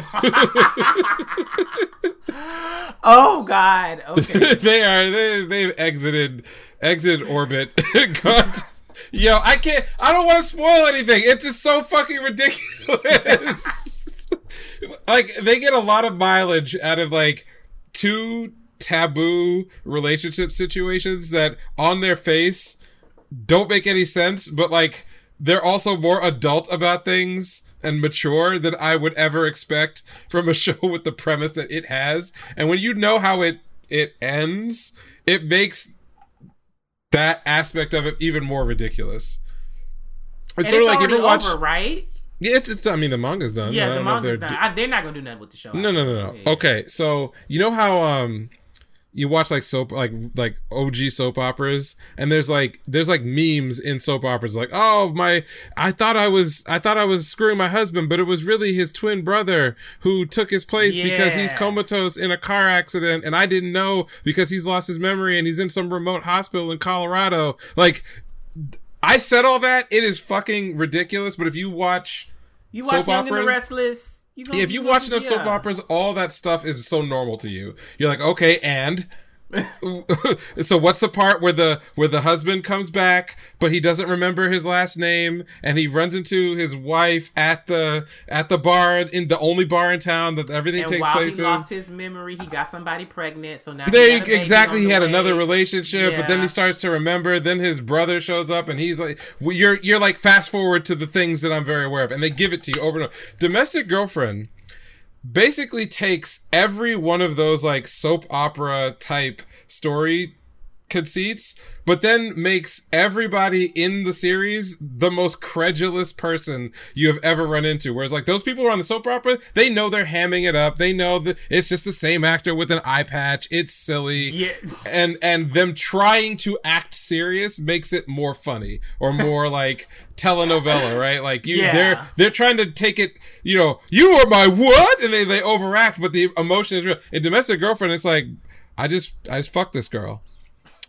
oh god. Okay. they are they they've exited exited orbit God. yo i can't i don't want to spoil anything it's just so fucking ridiculous like they get a lot of mileage out of like two taboo relationship situations that on their face don't make any sense but like they're also more adult about things and mature than I would ever expect from a show with the premise that it has. And when you know how it it ends, it makes that aspect of it even more ridiculous. It's And sort of it's like you ever watch. over, right? Yeah, it's, it's. I mean, the manga's done. Yeah, the don't know if manga's they're done. I, they're not gonna do nothing with the show. no, no, no, no. Yeah. Okay, so you know how um you watch like soap like like OG soap operas and there's like there's like memes in soap operas like oh my I thought I was I thought I was screwing my husband but it was really his twin brother who took his place because he's comatose in a car accident and I didn't know because he's lost his memory and he's in some remote hospital in Colorado like I said all that it is fucking ridiculous but if you watch You watch Young and the? Restless. You gonna, if you watch enough soap operas, all that stuff is so normal to you. You're like, okay, and so what's the part where the where the husband comes back, but he doesn't remember his last name, and he runs into his wife at the at the bar in the only bar in town that everything And takes while place he in. lost his memory, he got somebody pregnant. So now They baby exactly he had way. another relationship, but then he starts to remember. Then his brother shows up, and he's like, well, "You're you're like fast forward to the things that I'm very aware of," and they give it to you over and over. Domestic girlfriend basically takes every one of those like soap opera type story conceits, but then makes everybody in the series the most credulous person you have ever run into. Whereas, like, those people who are on the soap opera, they know they're hamming it up. They know that it's just the same actor with an eye patch. It's silly. Yeah. And and them trying to act serious makes it more funny or more like telenovela, right? Like you Yeah. they're they're trying to take it, you know, you are my what? And they, they overact, but the emotion is real. In domestic girlfriend, it's like, I just I just fucked this girl.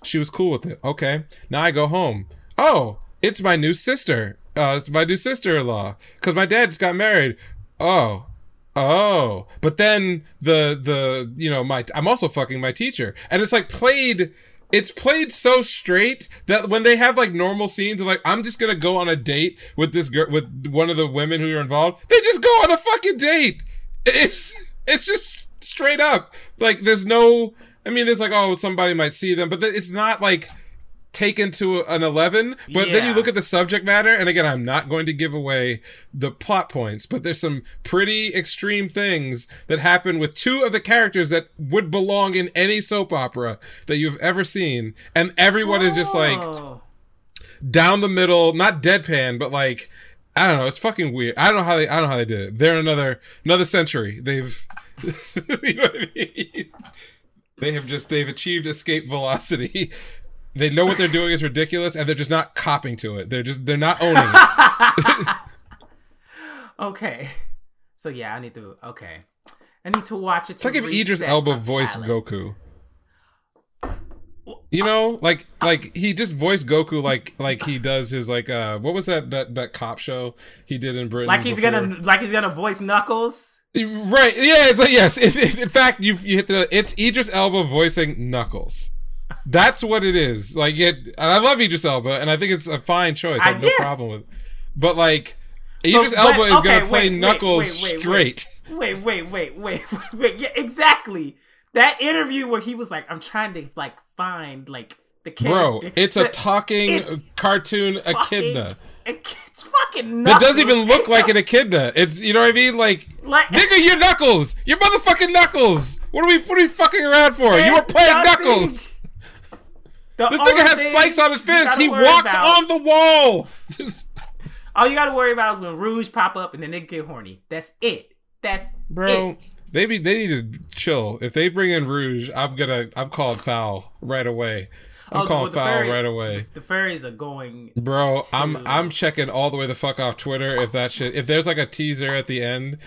She was cool with it. Okay. Now I go home. Oh, it's my new sister. Uh, it's my new sister-in-law. Cause my dad just got married. Oh. Oh. But then the the you know, my I'm also fucking my teacher. And it's like played it's played so straight that when they have like normal scenes of like I'm just gonna go on a date with this girl with one of the women who are involved, they just go on a fucking date. It's it's just straight up. Like there's no I mean there's like oh somebody might see them, but it's not like taken to an 11 but then you look at the subject matter and again i'm not going to give away the plot points but there's some pretty extreme things that happen with two of the characters that would belong in any soap opera that you've ever seen and everyone is just like down the middle, not deadpan, but like I don't know. It's fucking weird. I don't know how they. I don't know how they did it. They're in another another century. They've, you know what I mean. They have just they've achieved escape velocity. They know what they're doing is ridiculous, and they're just not copping to it. They're just they're not owning it. okay. So yeah, I need to. Okay, I need to watch it. It's like if Idris Elba voiced Goku. You know, like like he just voiced Goku like like he does his like uh what was that that that cop show he did in Britain? Like he's before? gonna, like he's gonna voice Knuckles. Right. Yeah. It's like yes. It's, it's, in fact, you you hit the. It's Idris Elba voicing Knuckles. That's what it is. Like it. And I love Idris Elba, and I think it's a fine choice. I have I no guess. problem with. But like, Idris but- Elba is okay, gonna play wait, Knuckles wait, wait, straight. Wait, wait, wait, wait, wait, wait. Yeah, exactly. That interview where he was like, "I'm trying to like find like the character." Bro, it's a talking it's cartoon fucking- echidna. It's fucking. That doesn't even look like an echidna. It's you know what I mean. Like, Like- nigga, you're Knuckles. You're motherfucking Knuckles. What are we? What are we fucking around for? You were playing nothing. Knuckles. The This nigga has spikes on his fist. He walks about- on the wall. All you gotta worry about is when Rouge pop up and then they get horny. That's it. That's Bro, it. they be they need to chill. If they bring in Rouge, I'm gonna I'm called foul right away. I'm calling foul right away. The furries are going. Bro, I'm I'm checking all the way the fuck off Twitter if that shit if there's like a teaser at the end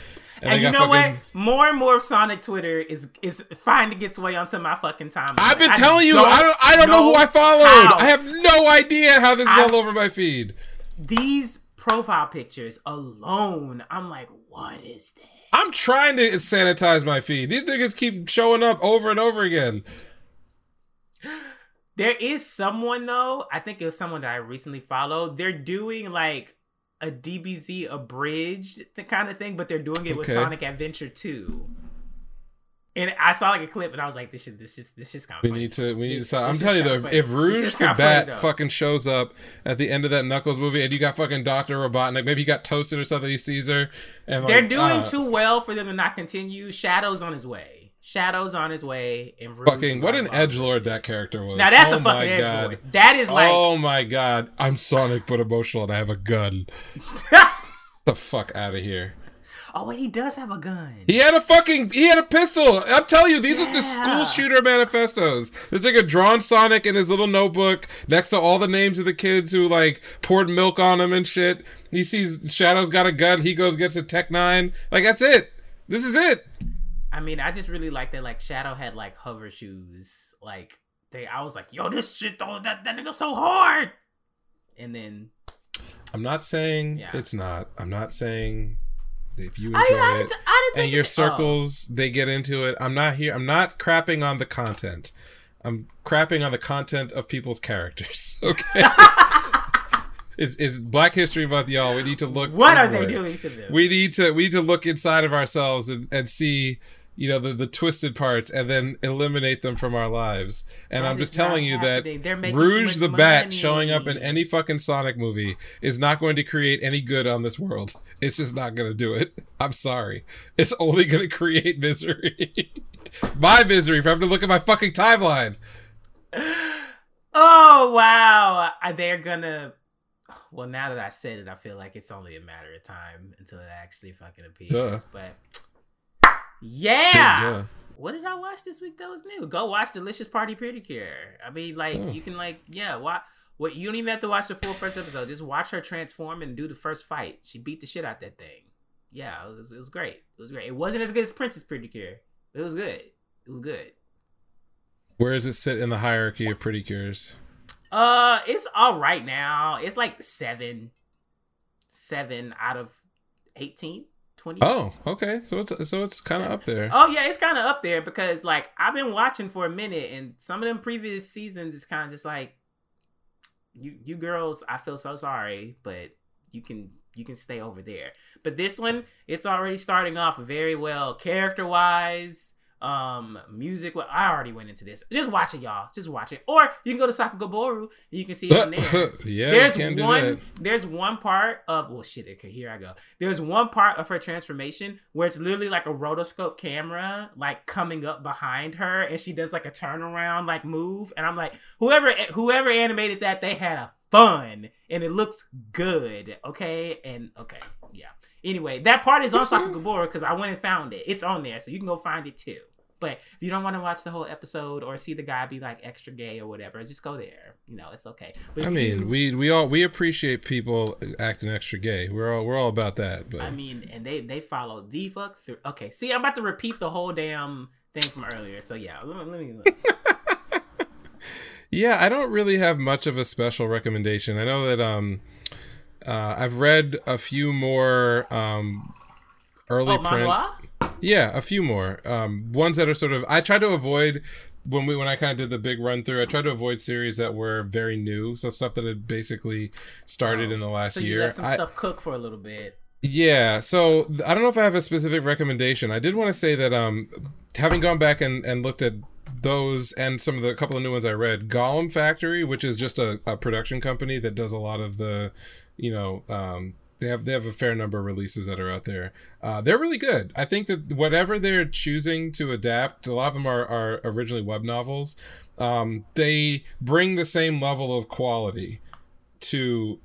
and, And, you know fucking what? More and more Sonic Twitter is is finally gets way onto my fucking timeline. I've been I telling you, I don't I don't know, who I followed. how. I have no idea how this is I- all over my feed. These profile pictures alone, I'm like, what is this? I'm trying to sanitize my feed. These niggas keep showing up over and over again. There is someone though. I think it was someone that I recently followed. They're doing like a DBZ abridged kind of thing, but they're doing it with Okay. Sonic Adventure 2. And I saw like a clip, and I was like, "This shit, this is this is kind of We funny." need to we need to stop. I'm telling you though, if, if Rouge the Bat fucking shows up at the end of that Knuckles movie, and you got fucking Doctor Robotnik, maybe he got toasted or something. He sees her, and They're like, doing uh, too well for them to not continue. Shadow's on his way. Shadow's on his way, and Rouge Fucking what an edge lord that character was. Now that's oh a fucking edge lord. That is like oh my god, I'm Sonic but emotional, and I have a gun. the fuck out of here. oh, wait, he does have a gun. He had a fucking he had a pistol. I'm telling you, these are just Yeah. school shooter manifestos. This nigga drawn Sonic in his little notebook next to all the names of the kids who like poured milk on him and shit. He sees Shadow's got a gun. He goes gets a Tech Nine. Like that's it. This is it. I mean, I just really like that. Like Shadow had like hover shoes. Like they, I was like, yo, this shit, though, that that nigga so hard. And then I'm not saying Yeah. it's not. I'm not saying if you enjoy I, I, it I and your it- oh. circles they get into it. I'm not here. I'm not crapping on the content. I'm crapping on the content of people's characters. Okay. is is Black History Month, y'all? We need to look. what are they doing to them? We need to we need to look inside of ourselves and, and see you know the, the twisted parts and then eliminate them from our lives. And That I'm just telling you that happening. Too Rouge the Bat showing up in any fucking Sonic movie is not going to create any good on this world. It's just not going to do it. I'm sorry. It's only going to create misery. my misery for having to look at my fucking timeline. Oh wow, they're gonna. Well, now that I said it, I feel like it's only a matter of time until it actually fucking appears. Duh. But yeah. Duh. What did I watch this week that was new? Go watch Delicious Party Precure. I mean, like Oh. you can like yeah, what what you don't even have to watch the full first episode. Just watch her transform and do the first fight. She beat the shit out that thing. Yeah, it was, it was great. It was great. It wasn't as good as Princess Precure, but it was good. It was good. Where does it sit in the hierarchy of pretty cures? Uh, it's all right now. It's like seven, seven out of 18, 20. Oh, okay. So it's so it's kind of up there. Oh yeah, it's kind of up there because like I've been watching for a minute, and some of them previous seasons is kind of just like you you girls. I feel so sorry, but you can you can stay over there. But this one, it's already starting off very well, character wise, um, music. Well, I already went into this. Just watch it, y'all. Just watch it, or you can go to Sakugabooru and you can see it in there. yeah, there's you can do one that. there's one part of well shit okay here i go there's one part of her transformation where it's literally like a rotoscope camera like coming up behind her and she does like a turnaround like move and i'm like whoever whoever animated that they had a fun and it looks good okay and okay yeah anyway that part is on Sakugabooru because i went and found it it's on there so you can go find it too but if you don't want to watch the whole episode or see the guy be like extra gay or whatever, just go there. You know, it's okay. But I mean, you- we we all we appreciate people acting extra gay. We're all we're all about that. But I mean, and they they follow the fuck through. Okay, see, I'm about to repeat the whole damn thing from earlier. So yeah, let me. Let me look. yeah, I don't really have much of a special recommendation. I know that um, uh, I've read a few more um, early oh, print. manhwa? Yeah, a few more. Um, ones that are sort of. I try to avoid when we when I kind of did the big run through. I tried to avoid series that were very new, so stuff that had basically started Oh, in the last So you year. let some I- stuff cook for a little bit. Yeah, so I don't know if I have a specific recommendation. I did want to say that um having gone back and, and looked at those and some of the couple of new ones I read, Gollum Factory, which is just a, a production company that does a lot of the, you know, um they have they have a fair number of releases that are out there. Uh, they're really good. I think that whatever they're choosing to adapt, a lot of them are, are originally web novels. Um, they bring the same level of quality to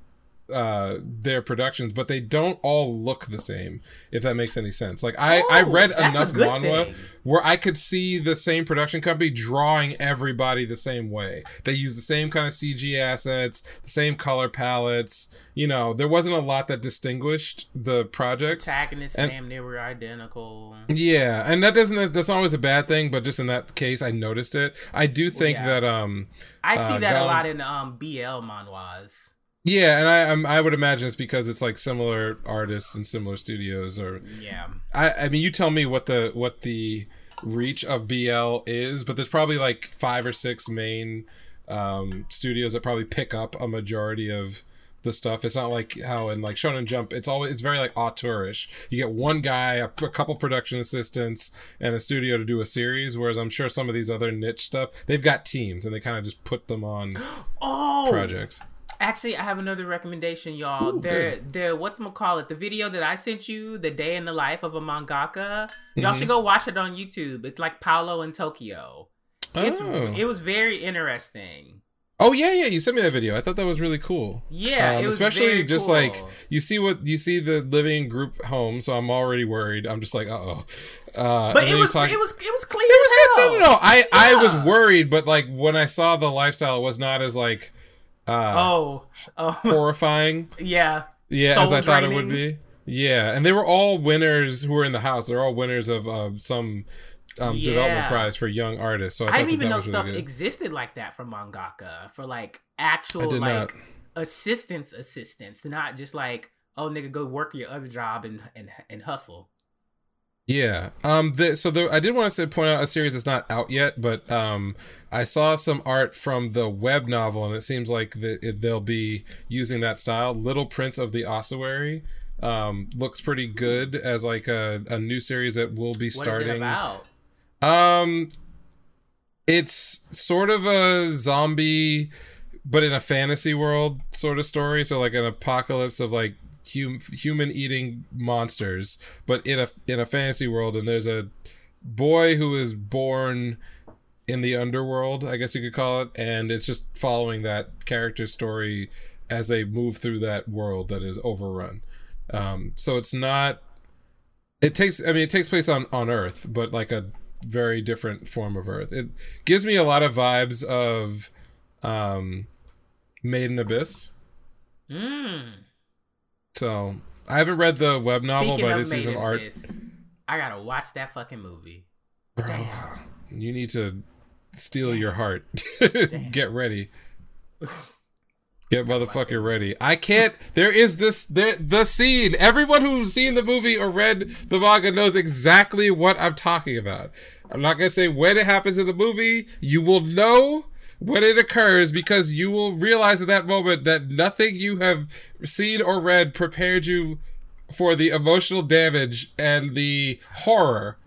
uh their productions but they don't all look the same if that makes any sense like i i Oh, read enough manhwa thing. where i could see the same production company drawing everybody the same way they use the same kind of cg assets the same color palettes you know there wasn't a lot that distinguished the projects Protagonists And- damn near were identical. yeah, and that doesn't that's not always a bad thing, but just in that case I noticed it. I do think yeah. that um I see Uh, that a lot in um BL manhwas. Yeah, and I I'm, I would imagine it's because it's like similar artists and similar studios or Yeah. I I mean you tell me what the what the reach of BL is, but there's probably like five or six main um studios that probably pick up a majority of the stuff. It's not like how in like Shonen Jump, it's always it's very like auteurish. You get one guy, a, a couple production assistants, and a studio to do a series. Whereas I'm sure some of these other niche stuff, they've got teams and they kind of just put them on Oh, projects. Actually, I have another recommendation, y'all. Ooh, there, there. What's call it? The video that I sent you, the day in the life of a mangaka. Y'all Mhm. should go watch it on YouTube. It's like Paolo in Tokyo. It's Oh. it was very interesting. Oh yeah, yeah. You sent me that video. I thought that was really cool. Yeah, Um, it was especially just cool. like you see what you see the living group home. So I'm already worried. I'm just like, uh oh. Uh, But it was, it was it was clean. It was as good. No, no, no. I I was worried, but like when I saw the lifestyle, it was not as like uh Oh, oh, horrifying. yeah. Yeah, Soul as I thought it would be. Yeah, and they were all winners who were in the house. They're all winners of uh, some um, development prize for young artists. So I, I, didn't even know stuff really existed like that for mangaka for like actual like not. assistance assistants, not just like oh nigga go work your other job and and and hustle. Yeah. Um. The, so the, I did want to say, point out a series that's not out yet, but um, I saw some art from the web novel, and it seems like the, it, they'll be using that style. Little Prince of the Ossuary um looks pretty good as like a, a new series that will be starting. What is it about? Um, it's sort of a zombie, but in a fantasy world sort of story. So like an apocalypse of like hum- human eating monsters, but in a in a fantasy world. And there's a boy who is born in the underworld, I guess you could call it, and it's just following that character story as they move through that world that is overrun. Um, so it's not. It takes. I mean, it takes place on on Earth, but like a very different form of Earth. It gives me a lot of vibes of um, Made in Abyss. Mm. So I haven't read the web novel, Speaking but I of did see some art. I gotta watch that fucking movie. Bro, you need to steal your heart. Get ready. Get motherfucking ready. I can't. There is this. There the scene. Everyone who's seen the movie or read the manga knows exactly what I'm talking about. I'm not gonna say when it happens in the movie. You will know when it occurs because you will realize at that moment that nothing you have seen or read prepared you for the emotional damage and the horror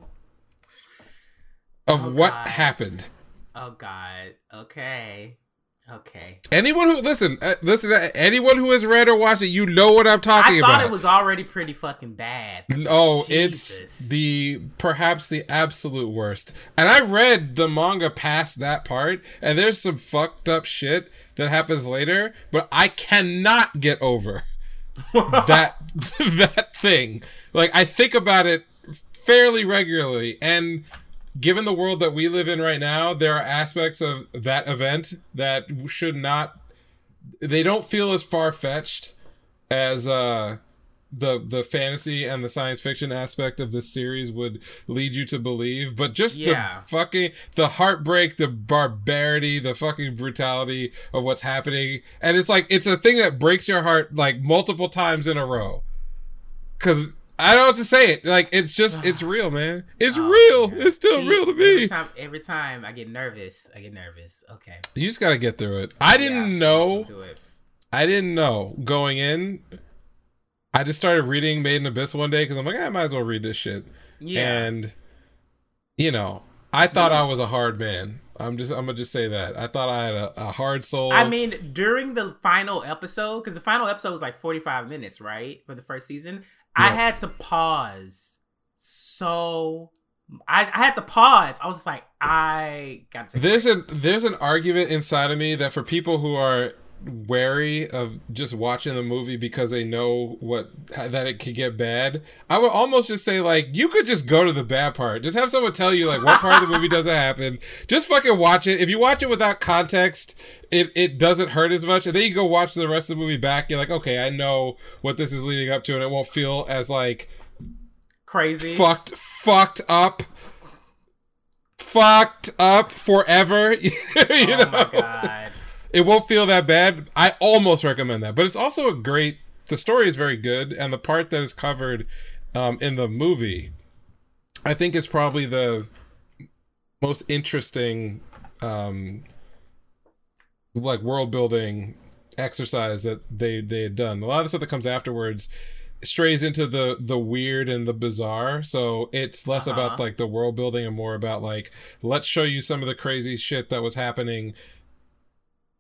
of Oh, what God. happened. Oh God. Okay. Okay. Anyone who listen, uh, listen. Uh, anyone who has read or watched it, you know what I'm talking about. I thought about. it was already pretty fucking bad. Oh, Jesus. it's the perhaps the absolute worst. And I read the manga past that part, and there's some fucked up shit that happens later, but I cannot get over that that thing. Like I think about it fairly regularly, and given the world that we live in right now, there are aspects of that event that should not. They don't feel as far fetched as uh the the fantasy and the science fiction aspect of this series would lead you to believe but just Yeah. the fucking the heartbreak the barbarity the fucking brutality of what's happening and it's like it's a thing that breaks your heart like multiple times in a row because i don't know what to say it like it's just it's real man it's Oh, real it's still See, real to Every me time, every time I get nervous, I get nervous. Okay. you just gotta get through it i didn't Yeah, know it. I didn't know going in. I just started reading Made in Abyss one day because I'm like, ah, I might as well read this shit. Yeah. And you know, I thought I was a hard man. I'm just I'm gonna just say that. I thought I had a, a hard soul. I mean, during the final episode, because the final episode was like 45 minutes, right? For the first season, I had to pause. So I, I had to pause. I was just like, I got to there's an there's an argument inside of me that for people who are wary of just watching the movie because they know what that it could get bad. I would almost just say like you could just go to the bad part. Just have someone tell you like what part of the movie doesn't happen. Just fucking watch it. If you watch it without context, it it doesn't hurt as much. And then you go watch the rest of the movie back. You're like, okay, I know what this is leading up to, and it won't feel as like Crazy. fucked fucked up fucked up forever you oh know my god. It won't feel that bad i almost recommend that but it's also a great the story is very good and the part that is covered um, in the movie i think is probably the most interesting um like world building exercise that they they had done a lot of the stuff that comes afterwards strays into the the weird and the bizarre so it's less Uh-huh. about like the world building and more about like let's show you some of the crazy shit that was happening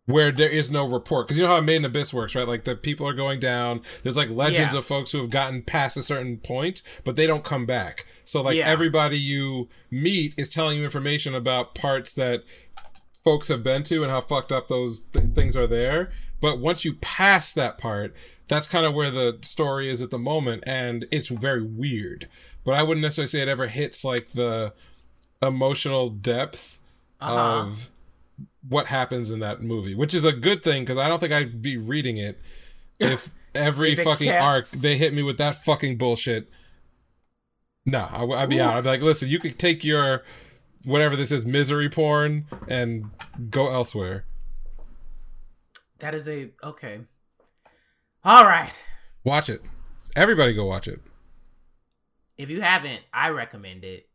where there is no report because you know how made in abyss works right like the people are going down there's like legends Yeah. of folks who have gotten past a certain point but they don't come back so like Yeah. everybody you meet is telling you information about parts that folks have been to and how fucked up those th- things are there but once you pass that part that's kind of where the story is at the moment and it's very weird but i wouldn't necessarily say it ever hits like the emotional depth Uh-huh. of what happens in that movie which is a good thing because i don't think i'd be reading it if every If fucking kept- arc they hit me with that fucking bullshit no I, would be out i'd be like listen you could take your whatever this is misery porn and go elsewhere That is a okay. All right. watch it everybody go watch it If you haven't, I recommend it.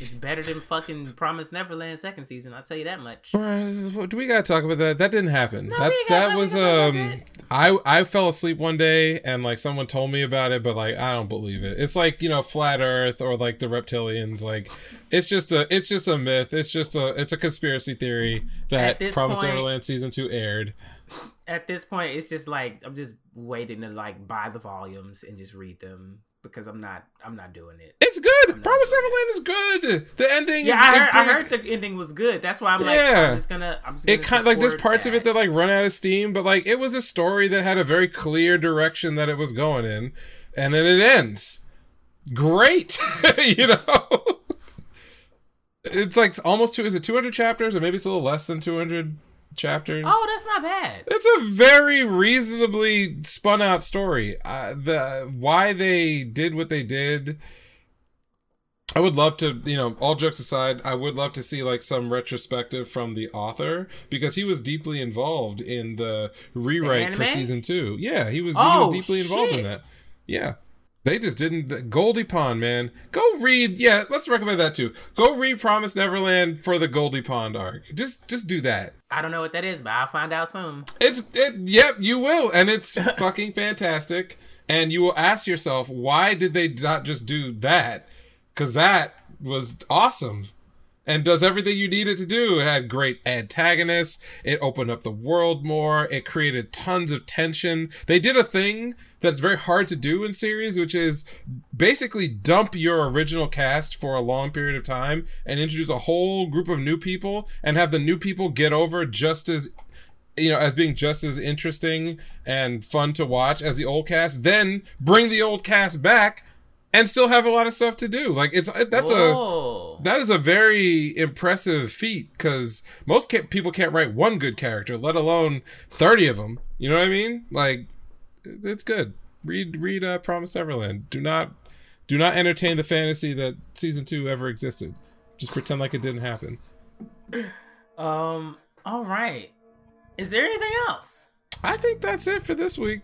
It's better than fucking Promise Neverland second season. I'll tell you that much. Do we gotta talk about that? That didn't happen. No, that that was gotta talk about um. I I fell asleep one day and like someone told me about it, but like I don't believe it. It's like you know flat Earth or like the reptilians. Like it's just a it's just a myth. It's just a it's a conspiracy theory that Promise point- Neverland season two aired. At this point, it's just like I'm just waiting to like buy the volumes and just read them because I'm not I'm not doing it. It's good. not Promised Neverland is good. The ending Yeah, is, I heard, I heard the ending was good. That's why I'm like, Yeah. I'm just gonna. I'm just gonna it kind of like there's parts of it that like run out of steam, but like it was a story that had a very clear direction that it was going in, and then it ends. Great, you know. It's like almost two. Is it 200 chapters, or maybe it's a little less than 200 chapters? Oh, that's not bad. It's a very reasonably spun out story. Uh, the why they did what they did. I would love to, you know, all jokes aside, I would love to see like some retrospective from the author because he was deeply involved in the rewrite for season two. Yeah, he was, he Oh, was deeply involved in that. Yeah. They just didn't. Goldie Pond, man. Go read. Yeah, let's recommend that too. Go read Promise Neverland for the Goldie Pond arc. Just, just do that. I don't know what that is, but I'll find out soon. It's it, yep, you will, and it's fucking fantastic. And you will ask yourself, why did they not just do that? Because that was awesome, and does everything you needed to do. It had great antagonists. It opened up the world more. It created tons of tension. They did a thing that's very hard to do in series, which is basically dump your original cast for a long period of time and introduce a whole group of new people and have the new people get over just as you know as being just as interesting and fun to watch as the old cast then bring the old cast back and still have a lot of stuff to do. Like it's that's a that is a very impressive feat because most ca- people can't write one good character let alone 30 of them you know what i mean? Like it's good. Read read uh, promise neverland. Do not do not entertain the fantasy that season two ever existed. Just pretend like it didn't happen. Um. All right. Is there anything else? i think that's it for this week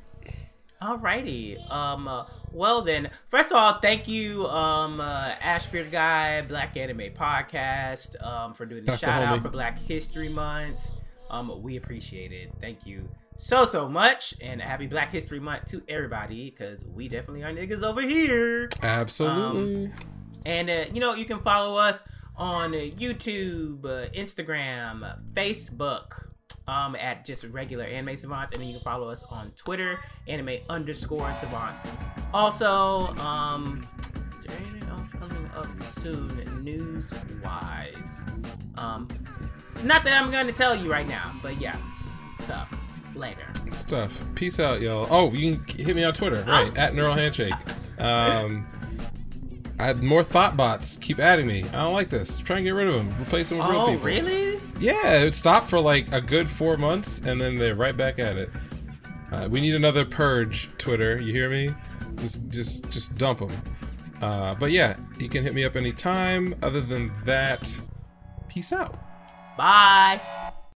Alrighty. Um. Uh, well then, first of all, thank you, um, uh, Ashbeard Guy, Black Anime Podcast, um, for doing the That's the shout out for Black History Month. Um, we appreciate it. Thank you so so much, and happy Black History Month to everybody, because we definitely are niggas over here. absolutely And uh, you know, you can follow us on YouTube, uh, Instagram, Facebook, um, at just regular anime savants, and then you can follow us on Twitter, anime underscore savants. Also, um, is there anything else coming up soon, news wise? Um, not that I'm going to tell you right now, but yeah, stuff. later. stuff. Peace out, y'all. Oh, you can hit me on Twitter, right? At Neural Handshake. Um, I had more thought bots. Keep adding me. I don't like this. Try and get rid of them. Replace them with real Oh, people. really? Yeah, it stopped for like a good four months, and then they're right back at it. Uh, we need another purge, Twitter. You hear me? Just, just, just dump them. Uh, but yeah, you can hit me up anytime. Other than that, peace out. Bye.